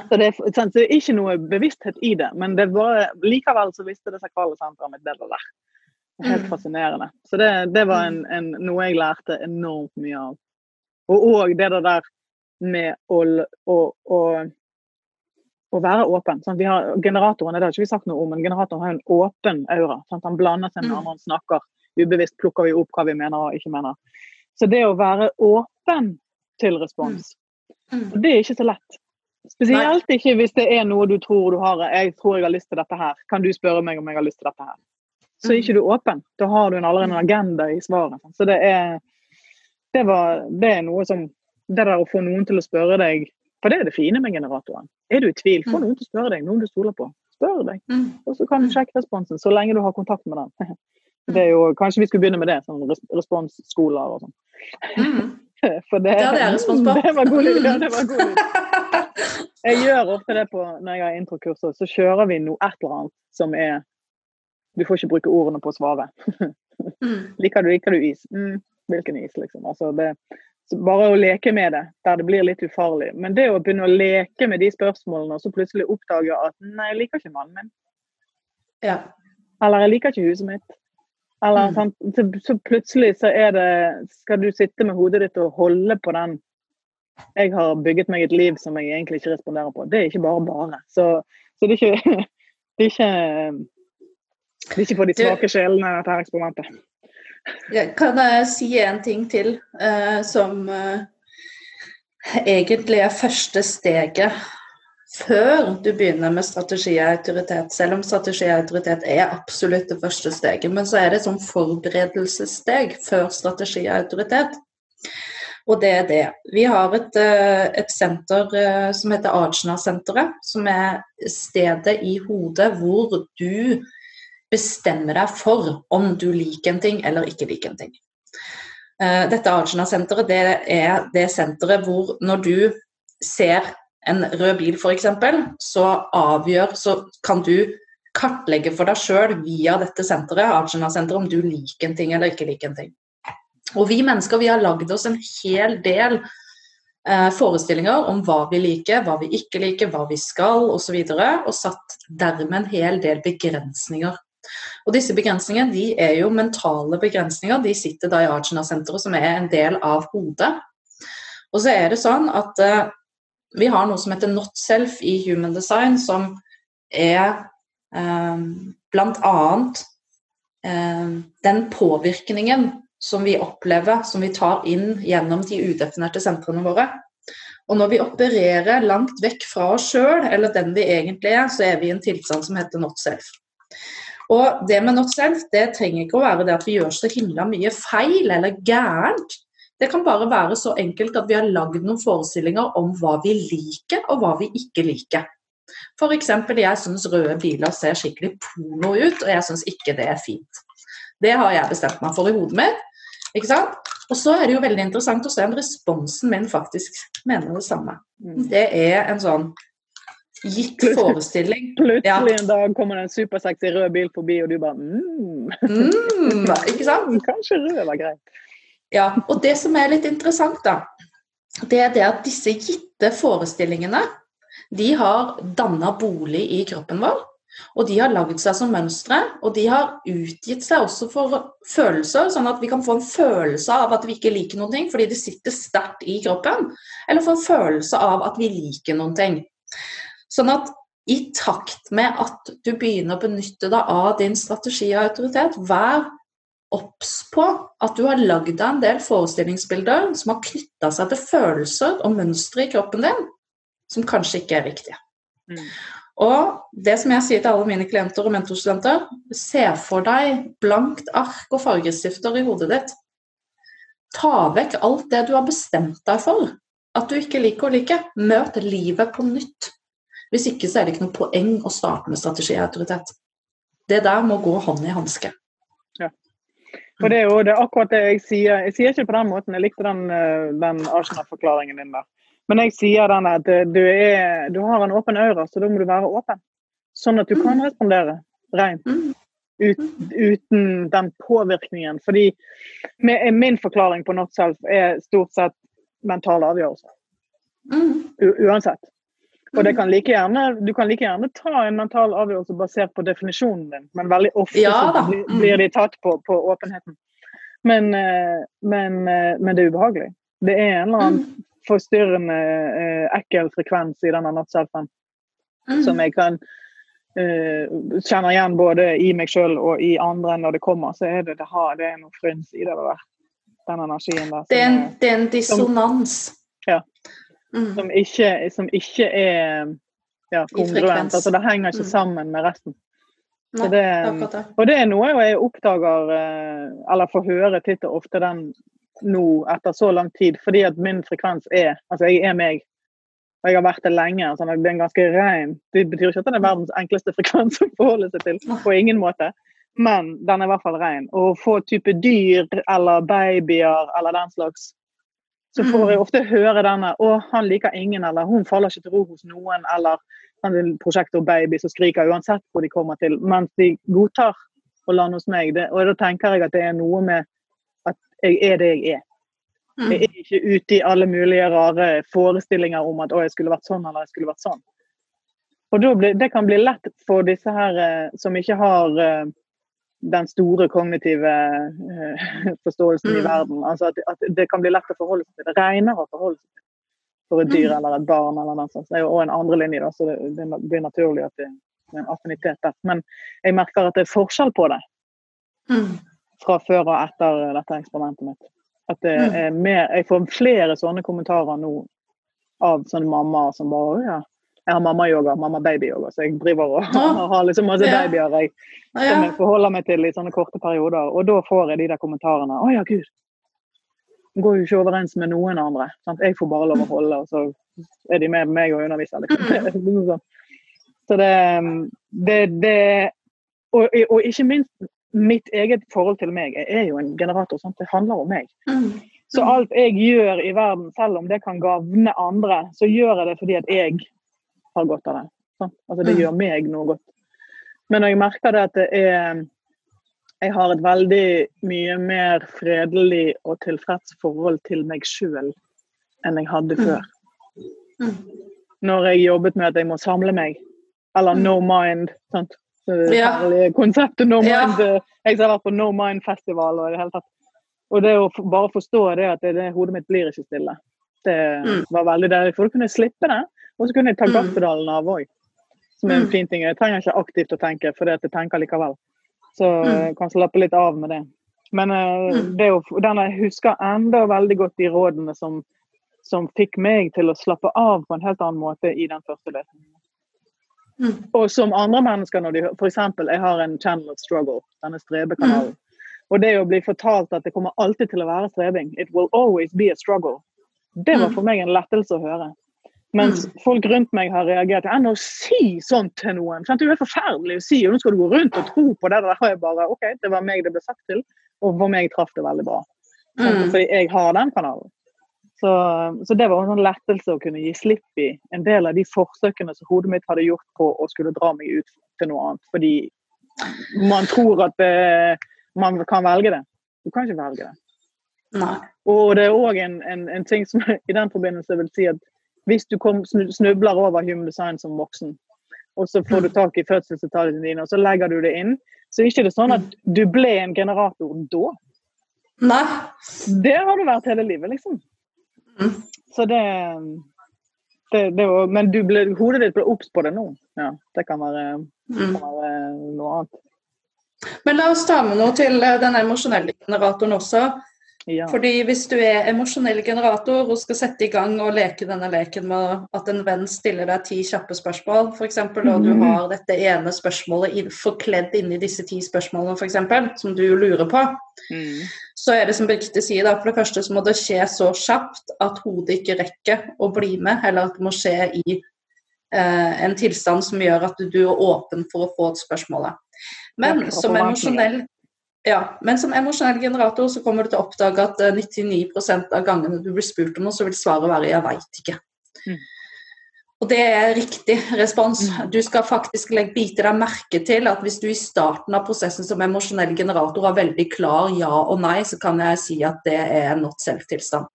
Så det, så det er ikke noe bevissthet i det, men det var, likevel så visste det sakrale senteret mitt det var der. Er Helt Mm. fascinerende. Så det, det var en, en, noe jeg lærte enormt mye av. Og òg det der med å, å, å, å være åpen. Sånn, Vi har, generatoren det har ikke vi sagt noe om, men generatoren har en åpen aura. Sånn, Han blander seg med Mm. andre, han snakker. Ubevisst plukker vi opp hva vi mener og ikke mener. Så det å være åpen til respons, Mm. det er ikke så lett. Spesielt ikke hvis det er noe du tror du har. Jeg tror jeg har lyst til dette her. Kan du spørre meg om jeg har lyst til dette her? Så er ikke du åpen. Da har du en- allerede en agenda i svaret. Så det er, det, var, det er noe som Det der å få noen til å spørre deg For det er det fine med generatoren. Er du i tvil, få Mm. noen til å spørre deg, noen du stoler på. Spør deg, Mm. og så kan du sjekke responsen så lenge du har kontakt med den. Det jo, Kanskje vi skulle begynne med det, sånn responsskoler og sånn. Mm. For det, Det hadde jeg respons på. Det var god lyd. Det var god lyd. Jeg gjør ofte det på, når jeg har introkurser, så kjører vi noe et eller annet som er Du får ikke bruke ordene på å svare. Mm. Liker du, liker du is? Mm, hvilken is, liksom? Altså det, bare å leke med det, der det blir litt ufarlig. Men det å begynne å leke med de spørsmålene, og så plutselig oppdage at nei, jeg liker ikke mannen min. Ja. Eller jeg liker ikke huset mitt. Eller, Mm. Så, så plutselig så er det Skal du sitte med hodet ditt og holde på den Jeg har bygget meg et liv som jeg egentlig ikke responderer på. Det er ikke bare bare. Så, så det er ikke Det er ikke det er ikke for de svake sjelene, dette her eksperimentet. Ja, Kan jeg si en ting til uh, som uh, egentlig er første steget før du begynner med strategi og autoritet? Selv om strategi og autoritet er absolutt det første steget, men så er det et sånn forberedelsessteg før strategi og autoritet. Og det er det. Vi har et, eh, et senter eh, som heter Ajna-senteret, som er stedet i hodet hvor du bestemmer deg for om du liker en ting eller ikke liker en ting. Eh, Dette Arjuna-senteret det er det senteret hvor når du ser en rød bil f.eks., så avgjør Så kan du kartlegge for deg sjøl via dette senteret, Arjuna-senteret, om du liker en ting eller ikke liker en ting. Og vi mennesker vi har lagd oss en hel del eh, forestillinger om hva vi liker, hva vi ikke liker, hva vi skal osv., og, så videre, og satt dermed en hel del begrensninger og disse begrensningene de er jo mentale begrensninger. De sitter da i Arjuna-senteret, som er en del av hodet. Og så er det sånn at eh, Vi har noe som heter not self i human design, som er eh, bl.a. Eh, den påvirkningen som vi opplever, som vi tar inn gjennom de udefinerte sentrene våre. Og når vi opererer langt vekk fra oss sjøl, eller den vi egentlig er, så er vi i en tilstand som heter not self. Og det med not self, det trenger ikke å være det at vi gjør så himla mye feil eller gærent. Det kan bare være så enkelt at vi har lagd noen forestillinger om hva vi liker, og hva vi ikke liker. F.eks. jeg syns røde biler ser skikkelig porno ut, og jeg syns ikke det er fint. Det har jeg bestemt meg for i hodet mitt. Ikke sant? Og så er det jo veldig interessant å se om responsen min faktisk mener det samme. Mm. Det er en sånn gitt forestilling. Plutselig en dag kommer det en supersexy rød bil forbi, og du bare mm, Mm, ikke sant? Kanskje rød var greit. Ja, og det som er litt interessant, da, det er det at disse gitte forestillingene de har danna bolig i kroppen vår. Og de har lagd seg som mønstre, og de har utgitt seg også for følelser, sånn at vi kan få en følelse av at vi ikke liker noen ting fordi det sitter sterkt i kroppen, eller få en følelse av at vi liker noen ting. Sånn at i takt med at du begynner å benytte deg av din strategi og autoritet, vær obs på at du har lagd deg en del forestillingsbilder som har knytta seg til følelser og mønstre i kroppen din som kanskje ikke er riktige. Mm. Og det som jeg sier til alle mine klienter og mentorstudenter, se for deg blankt ark og fargestifter i hodet ditt. Ta vekk alt det du har bestemt deg for at du ikke liker å like. Møt livet på nytt. Hvis ikke så er det ikke noe poeng å starte med strategi og autoritet. Det der må gå hånd i hanske. For det er jo det er akkurat det jeg sier. Jeg sier ikke på den måten. Jeg likte den, eh, den Arsenal-forklaringen din der. Men jeg sier den at eh, du, er, du har en åpen aura, så da må du være åpen. Sånn at du kan respondere rent. Mm. Ut, uten den påvirkningen. Fordi min forklaring på not self er stort sett mentale avgjørelser. Mm. Uansett. Og det kan like gjerne, du kan like gjerne ta en mental avgjørelse basert på definisjonen din, men veldig ofte Ja blir, de tatt på, på åpenheten. Men, eh, men, eh, men det er ubehagelig. Det er en eller annen Mm. forstyrrende, eh, ekkel frekvens i denne not-selfen Mm. som jeg kan uh, kjenner igjen både i meg sjøl og i andre når det kommer. Så er det, det, har, det er noe fryns i det der. Den energien der. Det er en, det er en dissonans. Ja. Mm. som ikke, som ikke er ja, kongruent. Altså, det henger ikke Mm. sammen med resten. Nei, det, og det er noe jeg oppdager, eh, eller får høre titt og ofte den nå etter så lang tid, fordi at min frekvens er Altså, jeg er meg. Og jeg har vært det lenge. Altså, det er ganske ren Det betyr ikke at den er verdens enkleste frekvens å forholde seg til. På ingen måte. Men den er i hvert fall ren. Å få type dyr eller babyer eller den slags så får jeg ofte høre denne å, han liker ingen, eller hun faller ikke til ro hos noen, eller den prosjektor baby som skriker uansett hvor de kommer til, mens de godtar å lande hos meg. Det, og da tenker jeg at det er noe med at jeg er det jeg er. Mm. Jeg er ikke ute i alle mulige rare forestillinger om at å, jeg skulle vært sånn eller jeg skulle vært sånn. Og blir, Det kan bli lett for disse her eh, som ikke har eh, den store kognitive eh, forståelsen i Mm. verden. Altså at, at det kan bli lett å forholde seg til. Det regner å forholde seg til for et dyr Mm. eller et barn. eller noe sånt. Det er jo også en andre linje, da, så det, det blir naturlig at det er en affinitet der. Men jeg merker at det er forskjell på det Mm. fra før og etter dette eksperimentet mitt. At det Mm. er mer, Jeg får flere sånne kommentarer nå av sånne mammaer som bare «Å ja, jeg har mamma-yoga, mamma-baby-yoga, så jeg driver og, og har liksom masse Ja. babyer jeg, Ja, som jeg forholder meg til i sånne korte perioder. Og da får jeg de der kommentarene. Å ja, gud. Går jo ikke overens med noen andre. Sant? Jeg får bare lov å holde, og så er de med meg og underviser. Liksom. Sånn. Så det, det, det og, og ikke minst mitt eget forhold til meg. Jeg er jo en generator. Sant? Det handler om meg. Mm. Så alt jeg gjør i verden, selv om det kan gagne andre, så gjør jeg det fordi at jeg har godt av det. Sant? Altså Det Mm. gjør meg noe godt. Men jeg merker det at det er Jeg har et veldig mye mer fredelig og tilfreds forhold til meg sjøl enn jeg hadde Mm. før. Mm. Når jeg jobbet med at jeg må samle meg, eller no mind. Sant? Det Ja. konseptet no mind. eh, Jeg har vært på No Mind Festival og i det hele tatt. Og det å bare forstå det at det, det, hodet mitt blir ikke stille. Det Mm. var veldig deilig, for da kunne jeg slippe det. Og så kunne jeg ta gaffedalen gasspedalen av òg. Som er en Mm. fin ting. Jeg trenger ikke aktivt å tenke, for jeg tenker likevel. Så Mm. jeg kan slappe litt av med det. Men eh, Mm. det å, den jeg husker enda veldig godt de rådene som, som fikk meg til å slappe av på en helt annen måte i den første lesningen. Mm. Og som andre mennesker, når de f.eks. Jeg har en channel of struggle, denne strebekanalen. Og det å bli fortalt at det kommer alltid til å være strebing, it will always be a struggle, det var Mm. for meg en lettelse å høre. Mens folk rundt meg har reagert enn å si sånt til noen. Sant? Det er jo forferdelig å si, og nå skal du gå rundt og tro på det der. har jeg bare, ok, Det var meg det ble sagt til, og for meg traff det veldig bra. Mm. Fordi jeg har den kanalen. Så, så det var en sånn lettelse å kunne gi slipp i en del av de forsøkene som hodet mitt hadde gjort på å skulle dra meg ut til noe annet. Fordi man tror at det, man kan velge det. Du kan ikke velge det. Nei. Og det er òg en, en, en ting som i den forbindelse vil si at hvis du kom, snubler over human design som voksen, og så får du tak i fødselsdetaljene dine, og så legger du det inn, så er ikke det sånn at du ble en generator da. Nei. Det har du vært hele livet, liksom. Mm. Så det, det, det var, Men du ble, hodet ditt ble obs på det nå. Ja, det kan være, Mm. kan være noe annet. Men la oss ta med noe til eh, den emosjonelle generatoren også. Ja. Fordi hvis du er emosjonell generator og skal sette i gang og leke denne leken med at en venn stiller deg ti kjappe spørsmål, f.eks., og du Mhm. har dette ene spørsmålet forkledd inni disse ti spørsmålene, f.eks., som du lurer på, Mm. så er det som Birgitte sier, da, for det første så må det skje så kjapt at hodet ikke rekker å bli med, eller at det må skje i eh, en tilstand som gjør at du er åpen for å få et spørsmål. Men som emosjonell ja, men som emosjonell generator så kommer du til å oppdage at eh, 99% av gangene du blir spurt om noe, så vil svaret være 'jeg veit ikke'. Mm. Og det er riktig respons. Mm. Du skal faktisk bite deg merke til at hvis du i starten av prosessen som emosjonell generator har veldig klar ja og nei, så kan jeg si at det er en not self-tilstand.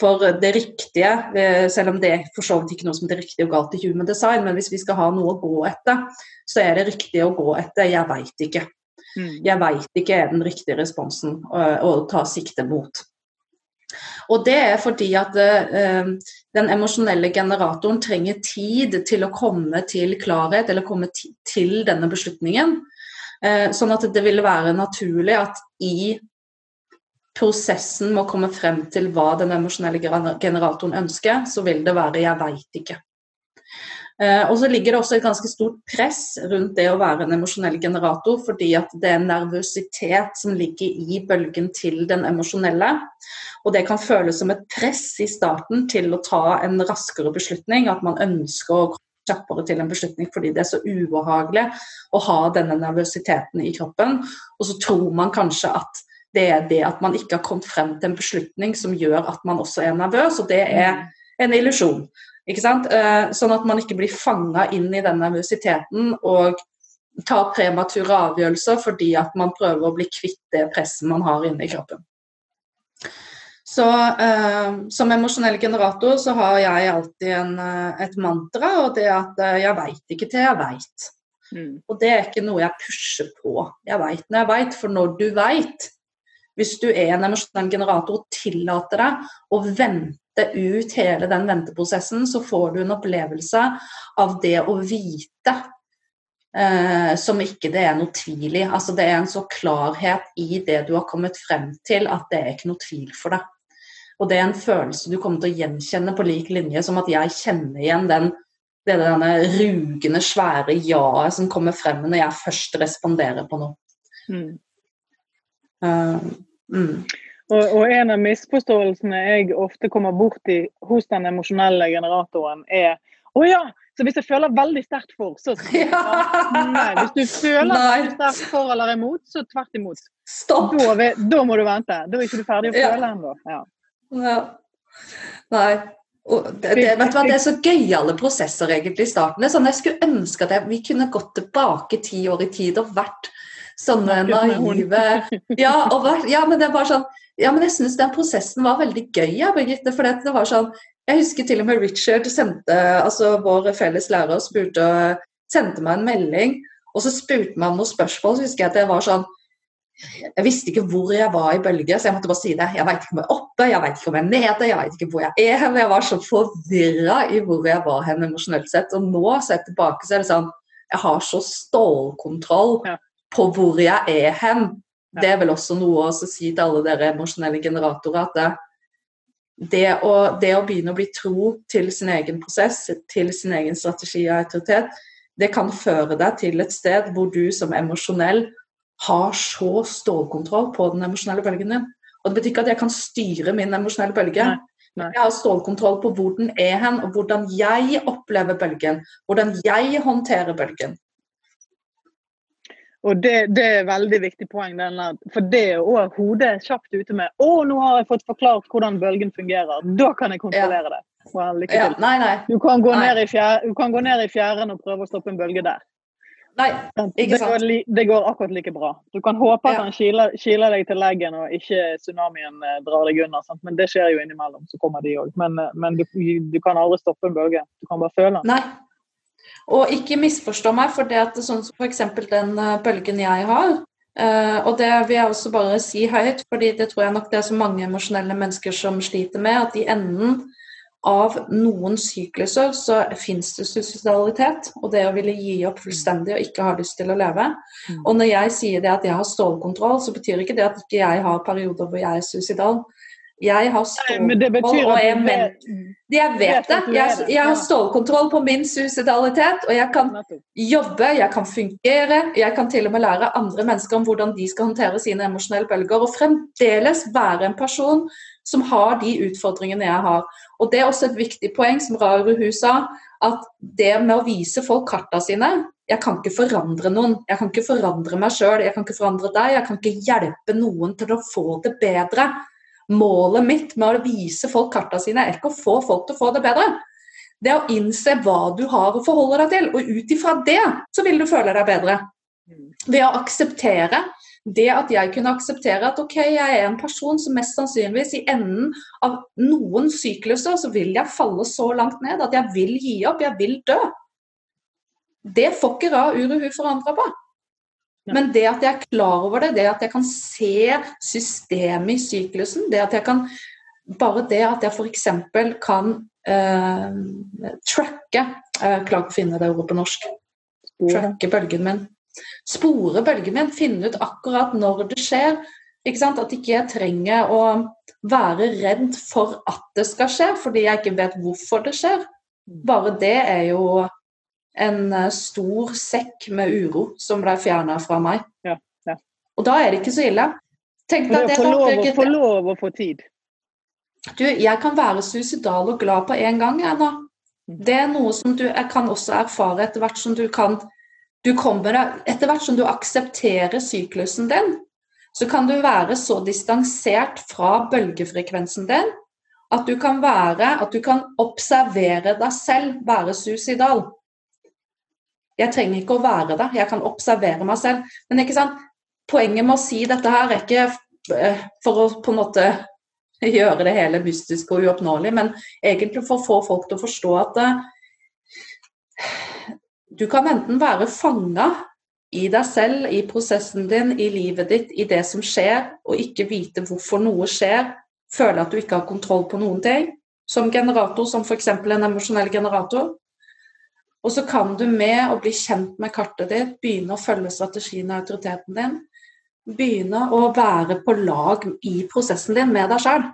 For det riktige, eh, selv om det er for så vidt ikke noe som er riktig og galt i human design, men hvis vi skal ha noe å gå etter, så er det riktig å gå etter 'jeg veit ikke'. Mm. Jeg veit ikke er den riktige responsen å, å ta sikte mot. Og det er fordi at eh, den emosjonelle generatoren trenger tid til å komme til klarhet, eller komme til denne beslutningen. Eh, sånn at det ville være naturlig at i prosessen med å komme frem til hva den emosjonelle generatoren ønsker, så vil det være 'jeg veit ikke'. Eh, og så ligger det også et ganske stort press rundt det å være en emosjonell generator, fordi at det er nervøsitet som ligger i bølgen til den emosjonelle. Og det kan føles som et press i starten til å ta en raskere beslutning, at man ønsker å komme kjappere til en beslutning fordi det er så ubehagelig å ha denne nervøsiteten i kroppen. Og så tror man kanskje at det er det at man ikke har kommet frem til en beslutning som gjør at man også er nervøs, og det er en illusjon. Ikke sant? Eh, Sånn at man ikke blir fanga inn i den nervøsiteten og tar premature avgjørelser fordi at man prøver å bli kvitt det presset man har inni kroppen. Så eh, Som emosjonell generator så har jeg alltid en, eh, et mantra, og det er at eh, jeg veit ikke til jeg veit. Mm. Og det er ikke noe jeg pusher på. Jeg veit når jeg veit, for når du veit Hvis du er en emosjonell generator og tillater deg å vente ut hele den venteprosessen, så får du en opplevelse av det å vite eh, som ikke det er noe tvil i. Altså Det er en så klarhet i det du har kommet frem til, at det er ikke noe tvil for deg. Og det er en følelse du kommer til å gjenkjenne på lik linje som at jeg kjenner igjen den det er denne rugende, svære ja-et som kommer frem når jeg først responderer på noe. Mm. Uh, mm. Og, og en av misforståelsene jeg ofte kommer borti hos den emosjonelle generatoren, er å ja, så hvis jeg føler veldig sterkt for, så Ja. Nei, hvis du føler Nei. veldig sterkt for eller imot, så tvert imot. Stopp! Da, da må du vente. Da er ikke du ferdig å Ja. føle ennå. Ja. Ja. Nei. Og det, det, vet du hva, det er så gøyale prosesser egentlig i starten. Det er sånn, Jeg skulle ønske at jeg, vi kunne gått tilbake ti år i tid og vært sånne naive ja, vært, ja, men det er bare sånn Ja, men jeg syns den prosessen var veldig gøy, ja, Birgitte. For det var sånn Jeg husker til og med Richard sendte, altså vår felles lærer spurte, sendte meg en melding, og så spurte meg noen spørsmål. Så husker jeg at jeg var sånn Jeg visste ikke hvor jeg var i bølge, så jeg måtte bare si det. Jeg veit ikke om jeg er oppe, jeg veit ikke om jeg er nede, jeg veit ikke hvor jeg er Men Jeg var så forvirra i hvor jeg var hen emosjonelt sett. Og nå, sett tilbake, så er det sånn Jeg har så stålkontroll på hvor jeg er hen. Det er vel også noe å si til alle dere emosjonelle generatorer at det, det, å, det å begynne å bli tro til sin egen prosess, til sin egen strategi og autoritet, det kan føre deg til et sted hvor du som emosjonell har så stålkontroll på den emosjonelle bølgen din. Og Det betyr ikke at jeg kan styre min emosjonelle bølge. Nei, nei. Jeg har stålkontroll på hvor den er hen, og hvordan jeg opplever bølgen. Hvordan jeg håndterer bølgen. Og det, det er et veldig viktig poeng. Denne, for det òg hodet kjapt ute med 'Å, nå har jeg fått forklart hvordan bølgen fungerer'. Da kan jeg kontrollere det. Well, lykke Ja, nei, nei. Du kan, fjære, du kan gå ned i fjæren og prøve å stoppe en bølge der. nei. Ikke sant? går, li, det går akkurat like bra. Du kan håpe at Ja. han kiler, kiler deg til leggen og ikke tsunamien eh, drar deg under. Sant? Men det skjer jo innimellom. så kommer de også. Men, eh, men du, du kan aldri stoppe en bølge. Du kan bare føle den. Nei. Og ikke misforstå meg, for det at det, sånn som f.eks. den eh, bølgen jeg har Uh, Og det vil jeg også bare si høyt, fordi det tror jeg nok det er så mange emosjonelle mennesker som sliter med, at i enden av noen sykluser så fins det suicidalitet, og det å ville gi opp fullstendig og ikke ha lyst til å leve. Mm. Og når jeg sier det at jeg har stålkontroll, så betyr ikke det at ikke jeg har perioder hvor jeg er suicidal. Jeg har stålkontroll, og jeg men jeg vet det. Jeg, jeg har stålkontroll på min suicidalitet, og jeg kan jobbe, jeg kan fungere, jeg kan til og med lære andre mennesker om hvordan de skal håndtere sine emosjonelle bølger, og fremdeles være en person som har de utfordringene jeg har. Og Det er også et viktig poeng, som Raru Hu sa, at det med å vise folk karta sine Jeg kan ikke forandre noen. Jeg kan ikke forandre meg sjøl, jeg kan ikke forandre deg. Jeg kan ikke hjelpe noen til å få det bedre. Målet mitt med å vise folk karta sine er ikke å få folk til å få det bedre. Det er å innse hva du har å forholde deg til, og ut ifra det så vil du føle deg bedre. Ved å akseptere det at jeg kunne akseptere at ok, jeg er en person som mest sannsynligvis i enden av noen sykluser så vil jeg falle så langt ned at jeg vil gi opp, jeg vil dø. Det får ikke Ra Uruhu forandra på. Men det at jeg er klar over det, det at jeg kan se systemet i syklusen, det at jeg kan Bare det at jeg f.eks. kan eh, tracke Jeg klarer ikke å finne det ordet på norsk tracke bølgen min. Spore bølgen min, finne ut akkurat når det skjer. Ikke sant? At ikke jeg trenger å være redd for at det skal skje, fordi jeg ikke vet hvorfor det skjer. Bare det er jo en eh, stor sekk med uro som ble fjerna fra meg. Ja, ja. Og da er det ikke så ille. Tenk deg det få lov, få lov å få tid. Du, jeg kan være suicidal og glad på en gang, jeg nå. Det er noe som du jeg kan også erfare etter hvert som du kan du kommer Etter hvert som du aksepterer syklusen din, så kan du være så distansert fra bølgefrekvensen din at du kan være At du kan observere deg selv være suicidal. Jeg trenger ikke å være der, jeg kan observere meg selv. Men ikke sant? poenget med å si dette her er ikke eh, for å på en måte gjøre det hele mystisk og uoppnåelig, men egentlig for å få folk til å forstå at eh, du kan enten være fanga i deg selv, i prosessen din, i livet ditt, i det som skjer, og ikke vite hvorfor noe skjer, føle at du ikke har kontroll på noen ting, som generator, som f.eks. en emosjonell generator. Og så kan du med å bli kjent med kartet ditt, begynne å følge strategien og autoriteten din, begynne å være på lag i prosessen din med deg sjøl.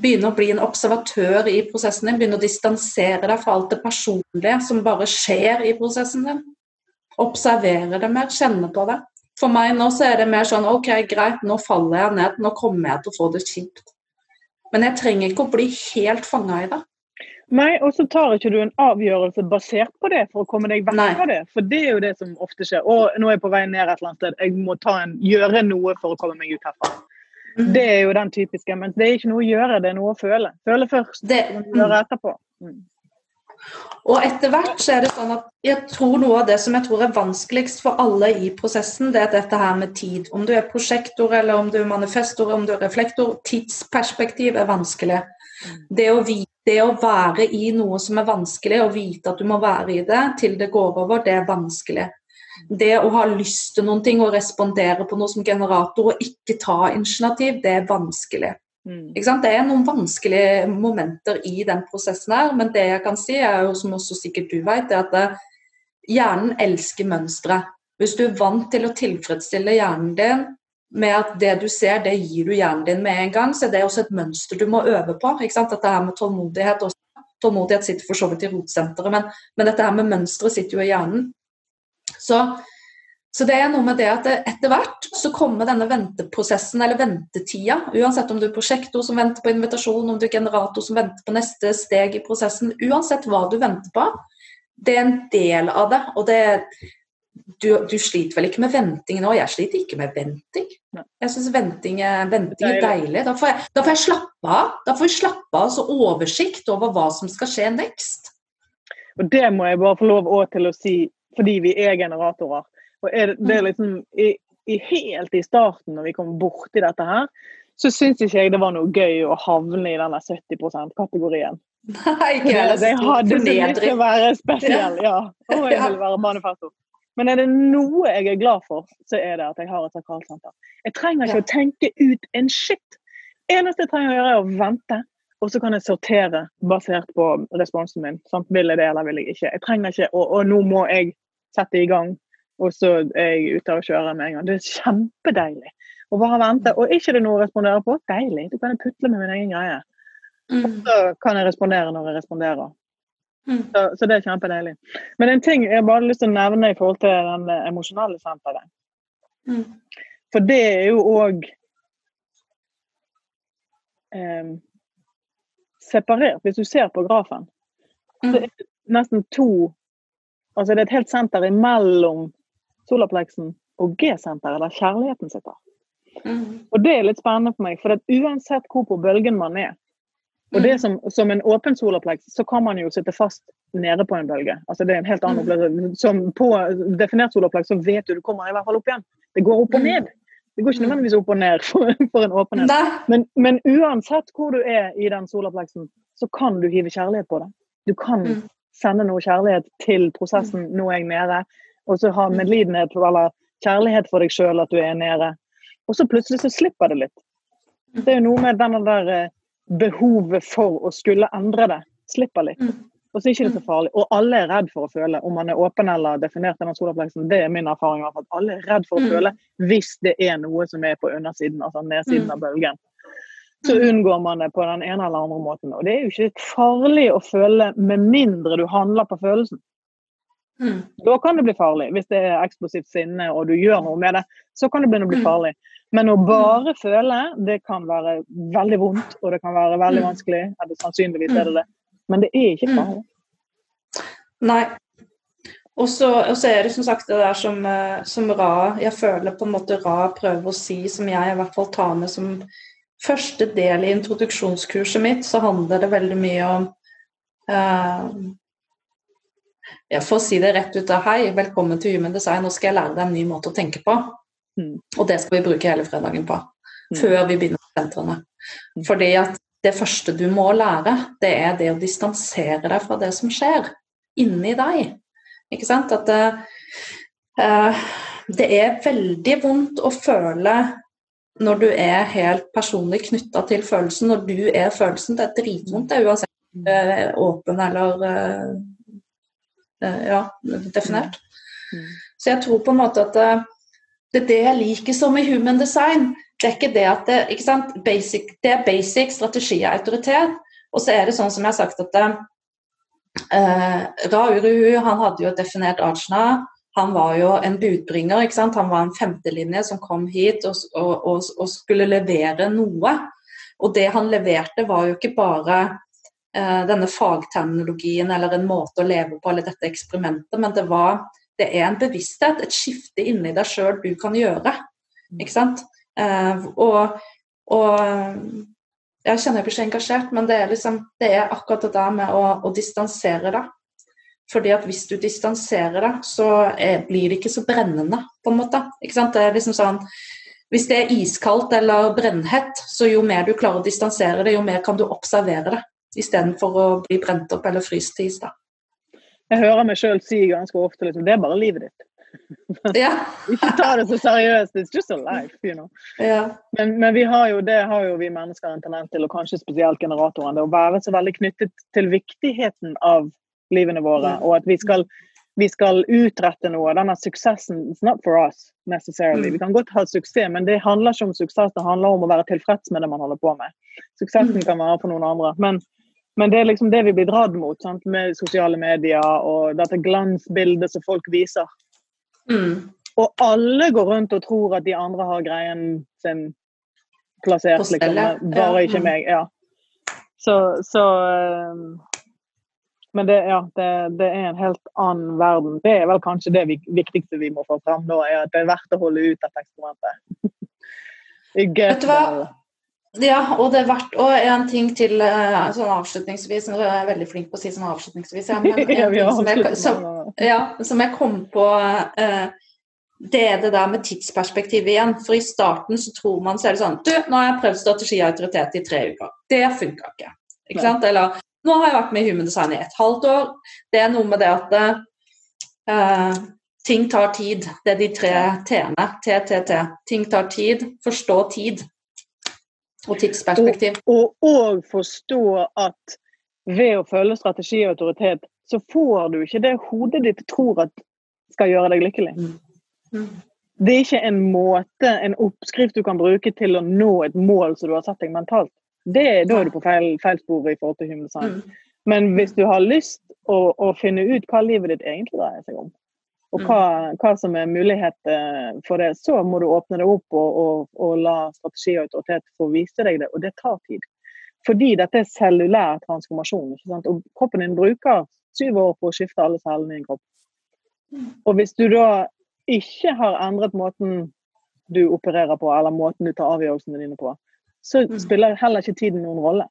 Begynne å bli en observatør i prosessen din, begynne å distansere deg fra alt det personlige som bare skjer i prosessen din. Observere det mer, kjenne på det. For meg nå så er det mer sånn OK, greit, nå faller jeg ned, nå kommer jeg til å få det kjipt. Men jeg trenger ikke å bli helt fanga i det. Nei, og så tar ikke du en avgjørelse basert på det for å komme deg vekk fra det. For det er jo det som ofte skjer. Og nå er jeg på vei ned et eller annet sted. Jeg må ta en, gjøre noe for å komme meg ut herfra. Mm. Det er jo den typiske. Men det er ikke noe å gjøre, det er noe å føle. Føle først, Det, gjøre etterpå. Mm. Og etter hvert så er det sånn at jeg tror noe av det som jeg tror er vanskeligst for alle i prosessen, det er dette her med tid. Om du er prosjektor eller om du er manifestor, om du er reflektor, tidsperspektiv er vanskelig. Det å, vite, det å være i noe som er vanskelig, og vite at du må være i det til det går over, det er vanskelig. det å ha lyst til noen ting og respondere på noe som generator og ikke ta initiativ, det er vanskelig. Mm. Ikke sant? Det er noen vanskelige momenter i den prosessen her, men det jeg kan si, er jo som også sikkert du vet, er at eh, hjernen elsker mønstre. Hvis du er vant til å tilfredsstille hjernen din med at det du ser, det gir du hjernen din med en gang, så det er også et mønster du må øve på. ikke sant? Dette her med tålmodighet også. Tålmodighet sitter for så vidt i rotsenteret, men, men dette her med mønstre sitter jo i hjernen. Så så det er noe med det at etter hvert så kommer denne venteprosessen, eller ventetida, uansett om du er prosjektor som venter på invitasjon, om du er generator som venter på neste steg i prosessen, uansett hva du venter på, det er en del av det. Og det du, du sliter vel ikke med venting nå? Jeg sliter ikke med venting. Jeg syns venting, venting, er deilig. Da får, jeg, da får jeg slappe av. Da får jeg slappe av og oversikt over hva som skal skje next. Og det må jeg bare få lov til å si, fordi vi er generatorer. Og er det, er mm. liksom i, i, helt i starten, når vi kom borti dette her, så syns ikke jeg det var noe gøy å havne i denne 70 %-kategorien. Nei, ikke jeg. Jeg hadde så lyst til å være spesiell, ja. Og jeg ville være manifestor. Men er det noe jeg er glad for, så er det at jeg har et sakralsenter. Jeg trenger ikke ja. å tenke ut en shit. Eneste jeg trenger å gjøre, er å vente. Og så kan jeg sortere basert på responsen min. Sant? Vil jeg det, eller vil jeg ikke? Jeg trenger ikke, og, og nå må jeg sette i gang og så er jeg ute og kjører med en gang. Det er kjempedeilig å bare vente. Og ikke det noe å respondere på, deilig. Da kan jeg putle med min egen greie. Mm. Og så kan jeg respondere når jeg responderer. Mm. Så, så, det er kjempedeilig. Men en ting jeg bare har lyst til å nevne i forhold til den emosjonelle senteret. Mm. For det er jo òg eh, separert. Hvis du ser på grafen, så er det nesten to Altså det er et helt senter imellom solapleksen og G-senteret, der kjærligheten sitter. Mm. Og det er litt spennende for meg, for uansett hvor på bølgen man er, og det mm. som, som en åpen solaplex, så kan man jo sitte fast nede på en bølge. Altså det er en helt annen mm. opplevelse. Som på definert solaplex, så vet du du kommer i hvert fall opp igjen. Det går opp og mm. ned. Det går ikke nødvendigvis opp og ned for, for en åpenhet. Men, men, uansett hvor du er i den solaplexen, så kan du hive kjærlighet på det. Du kan sende noe kjærlighet til prosessen. Nå er jeg nede og så ha medlidenhet eller kjærlighet for deg sjøl at du er nede. Og så plutselig så slipper det litt. Det er jo noe med denne der eh, behovet for å skulle endre det. Slipper litt. Mm. Og så er det ikke så farlig. Og alle er redd for å føle, om man er åpen eller definert denne solopleksen. Det er min erfaring. at Alle er redd for å mm. føle hvis det er noe som er på undersiden, altså nedsiden mm. av bølgen. Så unngår man det på den ene eller andre måten. Og det er jo ikke farlig å føle med mindre du handler på følelsen. Mm. Da kan det bli farlig. Hvis det er eksplosivt sinne og du gjør noe med det, så kan det begynne å bli mm. farlig. Men å bare føle, det kan være veldig vondt, og det kan være veldig mm. vanskelig. Eller sannsynligvis er det det. Men det er ikke farlig. Nei. Og så er det som sagt det der som, eh, som, Ra Jeg føler på en måte Ra prøver å si, som jeg i hvert fall tar med som første del i introduksjonskurset mitt, så handler det veldig mye om uh, ja, får si det rett ut av hei, velkommen til Human Design, nå skal jeg lære deg en ny måte å tenke på. Mm. Og det skal vi bruke hele fredagen på. Mm. Før vi begynner med sentrene. Mm. Fordi at det første du må lære, det er det å distansere deg fra det som skjer inni deg. Ikke sant? At det, uh, det er veldig vondt å føle når du er helt personlig knytta til følelsen. Når du er følelsen. Det er dritvondt, det uansett uh, åpen eller Eh, ja, definert. Mm. Så jeg tror på en måte at eh, det er det jeg liker som i human design. Det er ikke det at det, ikke sant? Basic, det er basic strategi og autoritet. Og så er det sånn som jeg har sagt at eh, Ra Uruhu han hadde jo definert ajna. Han var jo en budbringer. ikke sant? Han var en femtelinje som kom hit og, og, og, og skulle levere noe. Og det han leverte, var jo ikke bare Eh, denne fagterminologien eller en måte å leve på eller dette eksperimentet, men det, var, det er en bevissthet, et skifte inni deg sjøl du kan gjøre. Ikke sant? Eh, og, og jeg kjenner jeg blir så engasjert, men det er, liksom, det er akkurat det der med å, å distansere deg. Fordi at hvis du distanserer deg, så er, blir det ikke så brennende, på en måte. Ikke sant? Det er liksom sånn Hvis det er iskaldt eller brennhett, så jo mer du klarer å distansere det, jo mer kan du observere det istedenfor å bli brent opp eller fryst til is. da. Jeg hører meg sjøl si ganske ofte liksom, det er bare livet ditt. Ja. Ikke ta det så seriøst. It's just a life, you know. ja. Men, men vi har jo, det har jo vi mennesker en tendens til, og kanskje spesielt generatoren, det å være så veldig knyttet til viktigheten av livene våre, Mm. og at vi skal, vi skal utrette noe. Denne suksessen it's not for us necessarily. Mm. Vi kan godt ha suksess, men det handler ikke om suksess, det handler om å være tilfreds med det man holder på med. Suksessen Mm. kan være for noen andre. Men, men det er liksom det vi blir dratt mot, sant? med sosiale medier og dette glansbildet som folk viser. Mm. Og alle går rundt og tror at de andre har greien sin plassert, liksom. Bare ikke meg. Ja. Så, så um, Men det, ja, det, det er en helt annen verden. Det er vel kanskje det viktigste vi må få fram nå, er at det er verdt å holde ut dette eksperimentet. Vet du hva? Ja, og det er verdt Og en ting til eh, sånn avslutningsvis Nå er jeg veldig flink på å si sånn avslutningsvis, ja, men en Ja, som jeg, som, ja, som jeg kom på eh, det er det der med tidsperspektivet igjen. For i starten så tror man så er det sånn Du, nå har jeg prøvd strategi og autoritet i tre uker. Det funka ikke. Ikke sant? Eller nå har jeg vært med i Human Design i et halvt år. Det er noe med det at eh, ting tar tid. Det er de tre t-ene. TTT. Ting tar tid. Forstå tid. Og tidsperspektiv. Og, og forstå at ved å følge strategi og autoritet, så får du ikke det hodet ditt tror at skal gjøre deg lykkelig. Mm. Det er ikke en måte, en oppskrift du kan bruke til å nå et mål som du har satt deg mentalt. Det, da er du på feil, feil spor i forhold til human design. Mm. Men hvis du har lyst å, å finne ut hva livet ditt egentlig dreier seg om, og hva, hva som er mulighet eh, for det, så må du åpne det opp og, og, og la strategi og autoritet få vise deg det. Og det tar tid. Fordi dette er cellulær transformasjon. ikke sant? Og kroppen din bruker syv år på å skifte alle cellene i en kropp. Og hvis du da ikke har endret måten du opererer på, eller måten du tar avgjørelsene dine på, så Mm. spiller heller ikke tiden noen rolle.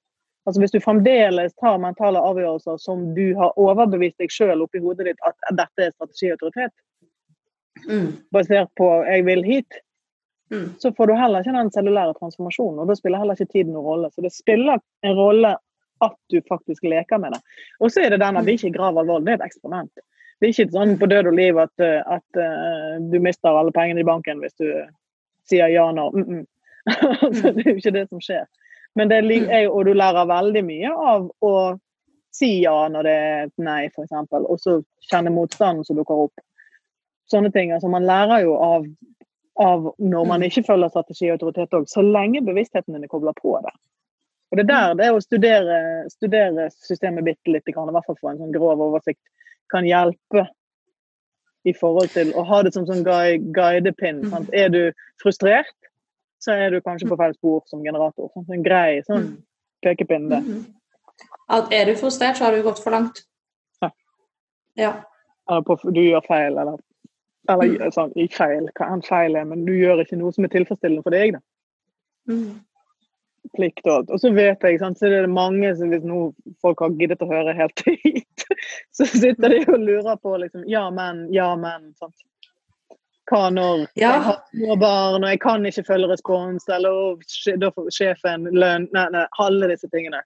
Altså Hvis du fremdeles tar mentale avgjørelser som du har overbevist deg sjøl oppi hodet ditt at dette er strategi og autoritet, Mm. basert på 'jeg vil hit', Mm. så får du heller ikke den cellulære transformasjonen. Og da spiller heller ikke tiden noen rolle. Så det spiller en rolle at du faktisk leker med det. Og så er det den at det ikke er grav alvorlig, det er et eksperiment. Det er ikke sånn på død og liv at, eh, at uh, du mister alle pengene i banken hvis du sier ja nå. Mm -mm. Det er jo ikke det som skjer. Men det er jo, og du lærer veldig mye av å si ja når det er et nei, f.eks., og så kjenne motstanden som dukker opp. Sånne ting. Altså, man lærer jo av, av når man ikke følger strategi og autoritet òg, så lenge bevisstheten din er kobla på det. Og det er der det å studere, studere systemet bitte grann, i hvert fall få en sånn grov oversikt, kan hjelpe i forhold til å ha det som sånn guidepinn. Mm. Sant? Er du frustrert, så er du kanskje på feil spor som generator. Sånn, En grei sånn Mm. -hmm. Mhm. At er du frustrert, så har du gått for langt. Ja. Ja. Eller på, du gjør feil, eller, eller Mm. sånn, ikke feil, hva enn feil er, men du gjør ikke noe som er tilfredsstillende for deg. da. Mm. plikt og alt. Og så vet jeg, sant, så er det mange som hvis nå folk har giddet å høre helt hit, så sitter de og lurer på liksom Ja, men, ja, men. Sant? Hva når Ja. jeg har små barn, og jeg kan ikke følge respons, eller da får sjefen lønn Nei, nei, alle disse tingene.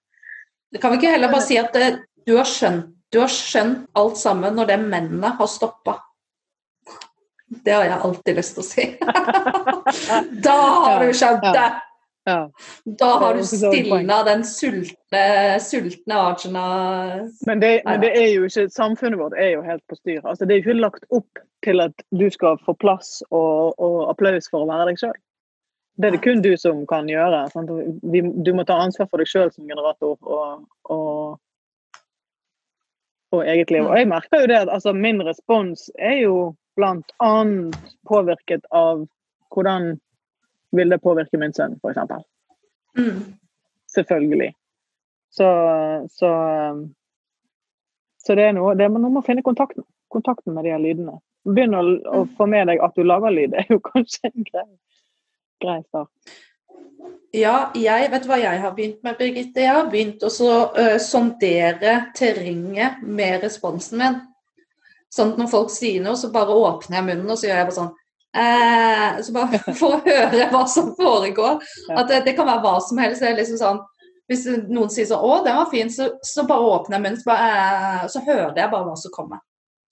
Kan vi ikke heller bare si at det, du, har skjønt, du har skjønt alt sammen når det mennene har stoppa? Det har jeg alltid lyst til å si. da har du skjønt det! Ja. Da har du stilna den sultne, sultne Arjuna Men, det, men det er jo ikke, samfunnet vårt er jo helt på styr. Altså, det er jo ikke lagt opp til at du skal få plass og, og applaus for å være deg sjøl. Det er det kun du som kan gjøre. Sant? Du må ta ansvar for deg sjøl som generator og, og, og eget liv. Og jeg merker jo det at altså, min respons er jo blant annet påvirket av hvordan vil det påvirke min sønn, f.eks. mm. Selvfølgelig. Så, så, så det er noe det er noe med å finne kontakten, kontakten med de her lydene. Begynn å, å få med deg at du lager lyd. Det er jo kanskje en grei, grei start. Ja, jeg vet hva jeg har begynt med, Birgitte. Jeg har begynt å så, øh, sondere terrenget med responsen min. Sånn at når folk sier noe, så bare åpner jeg munnen og så gjør jeg bare sånn eh, så bare For å høre hva som foregår. At det, det kan være hva som helst. Det er liksom sånn, hvis noen sier sånn 'Å, den var fin', så, så bare åpner jeg munnen, så, bare, eh, så hører jeg bare hva som kommer.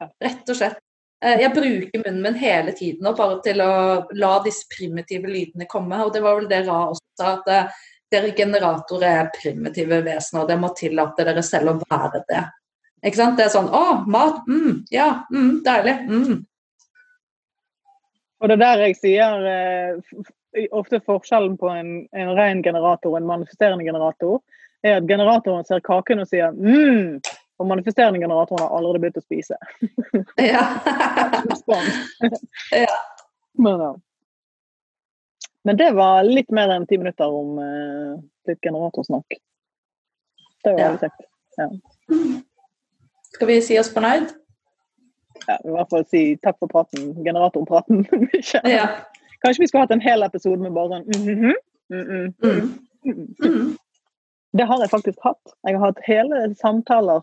Rett og slett. Eh, Jeg bruker munnen min hele tiden og bare til å la disse primitive lydene komme. Og det var vel det Ra også sa, at eh, dere generatorer er primitive vesener, og det må tillate dere selv å være det. Ikke sant? Det er sånn Å, mat! Mm, ja, mm, deilig. Mm. Og det er der jeg sier eh, ofte forskjellen på en, en ren generator og en manifesterende generator, er at generatoren ser kaken og sier mm, og manifesterende generatoren har allerede begynt å spise. Ja. Ja. Men, ja. Men det var litt mer enn ti minutter om eh, litt generatorsnakk. Det var Ja. veldig kjekt. Skal vi si oss fornøyd? Ja, I hvert fall si takk for praten, generatorpraten. Ja. Kanskje vi skulle hatt en hel episode med bare sånn mhm, mhm, Mm. mhm. Mm. Det har jeg faktisk hatt. Jeg har hatt hele samtaler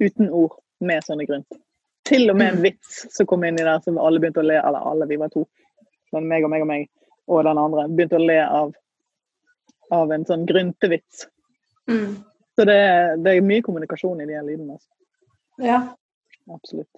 uten ord med sånne grunt. Til og med en Mm. vits som kom inn i der som alle begynte å le Eller alle, vi var to. Men meg og meg og meg og den andre begynte å le av, av en sånn gryntevits. Mm. Så det, det er mye kommunikasjon i de her lydene. Altså. Ja. Absolutt.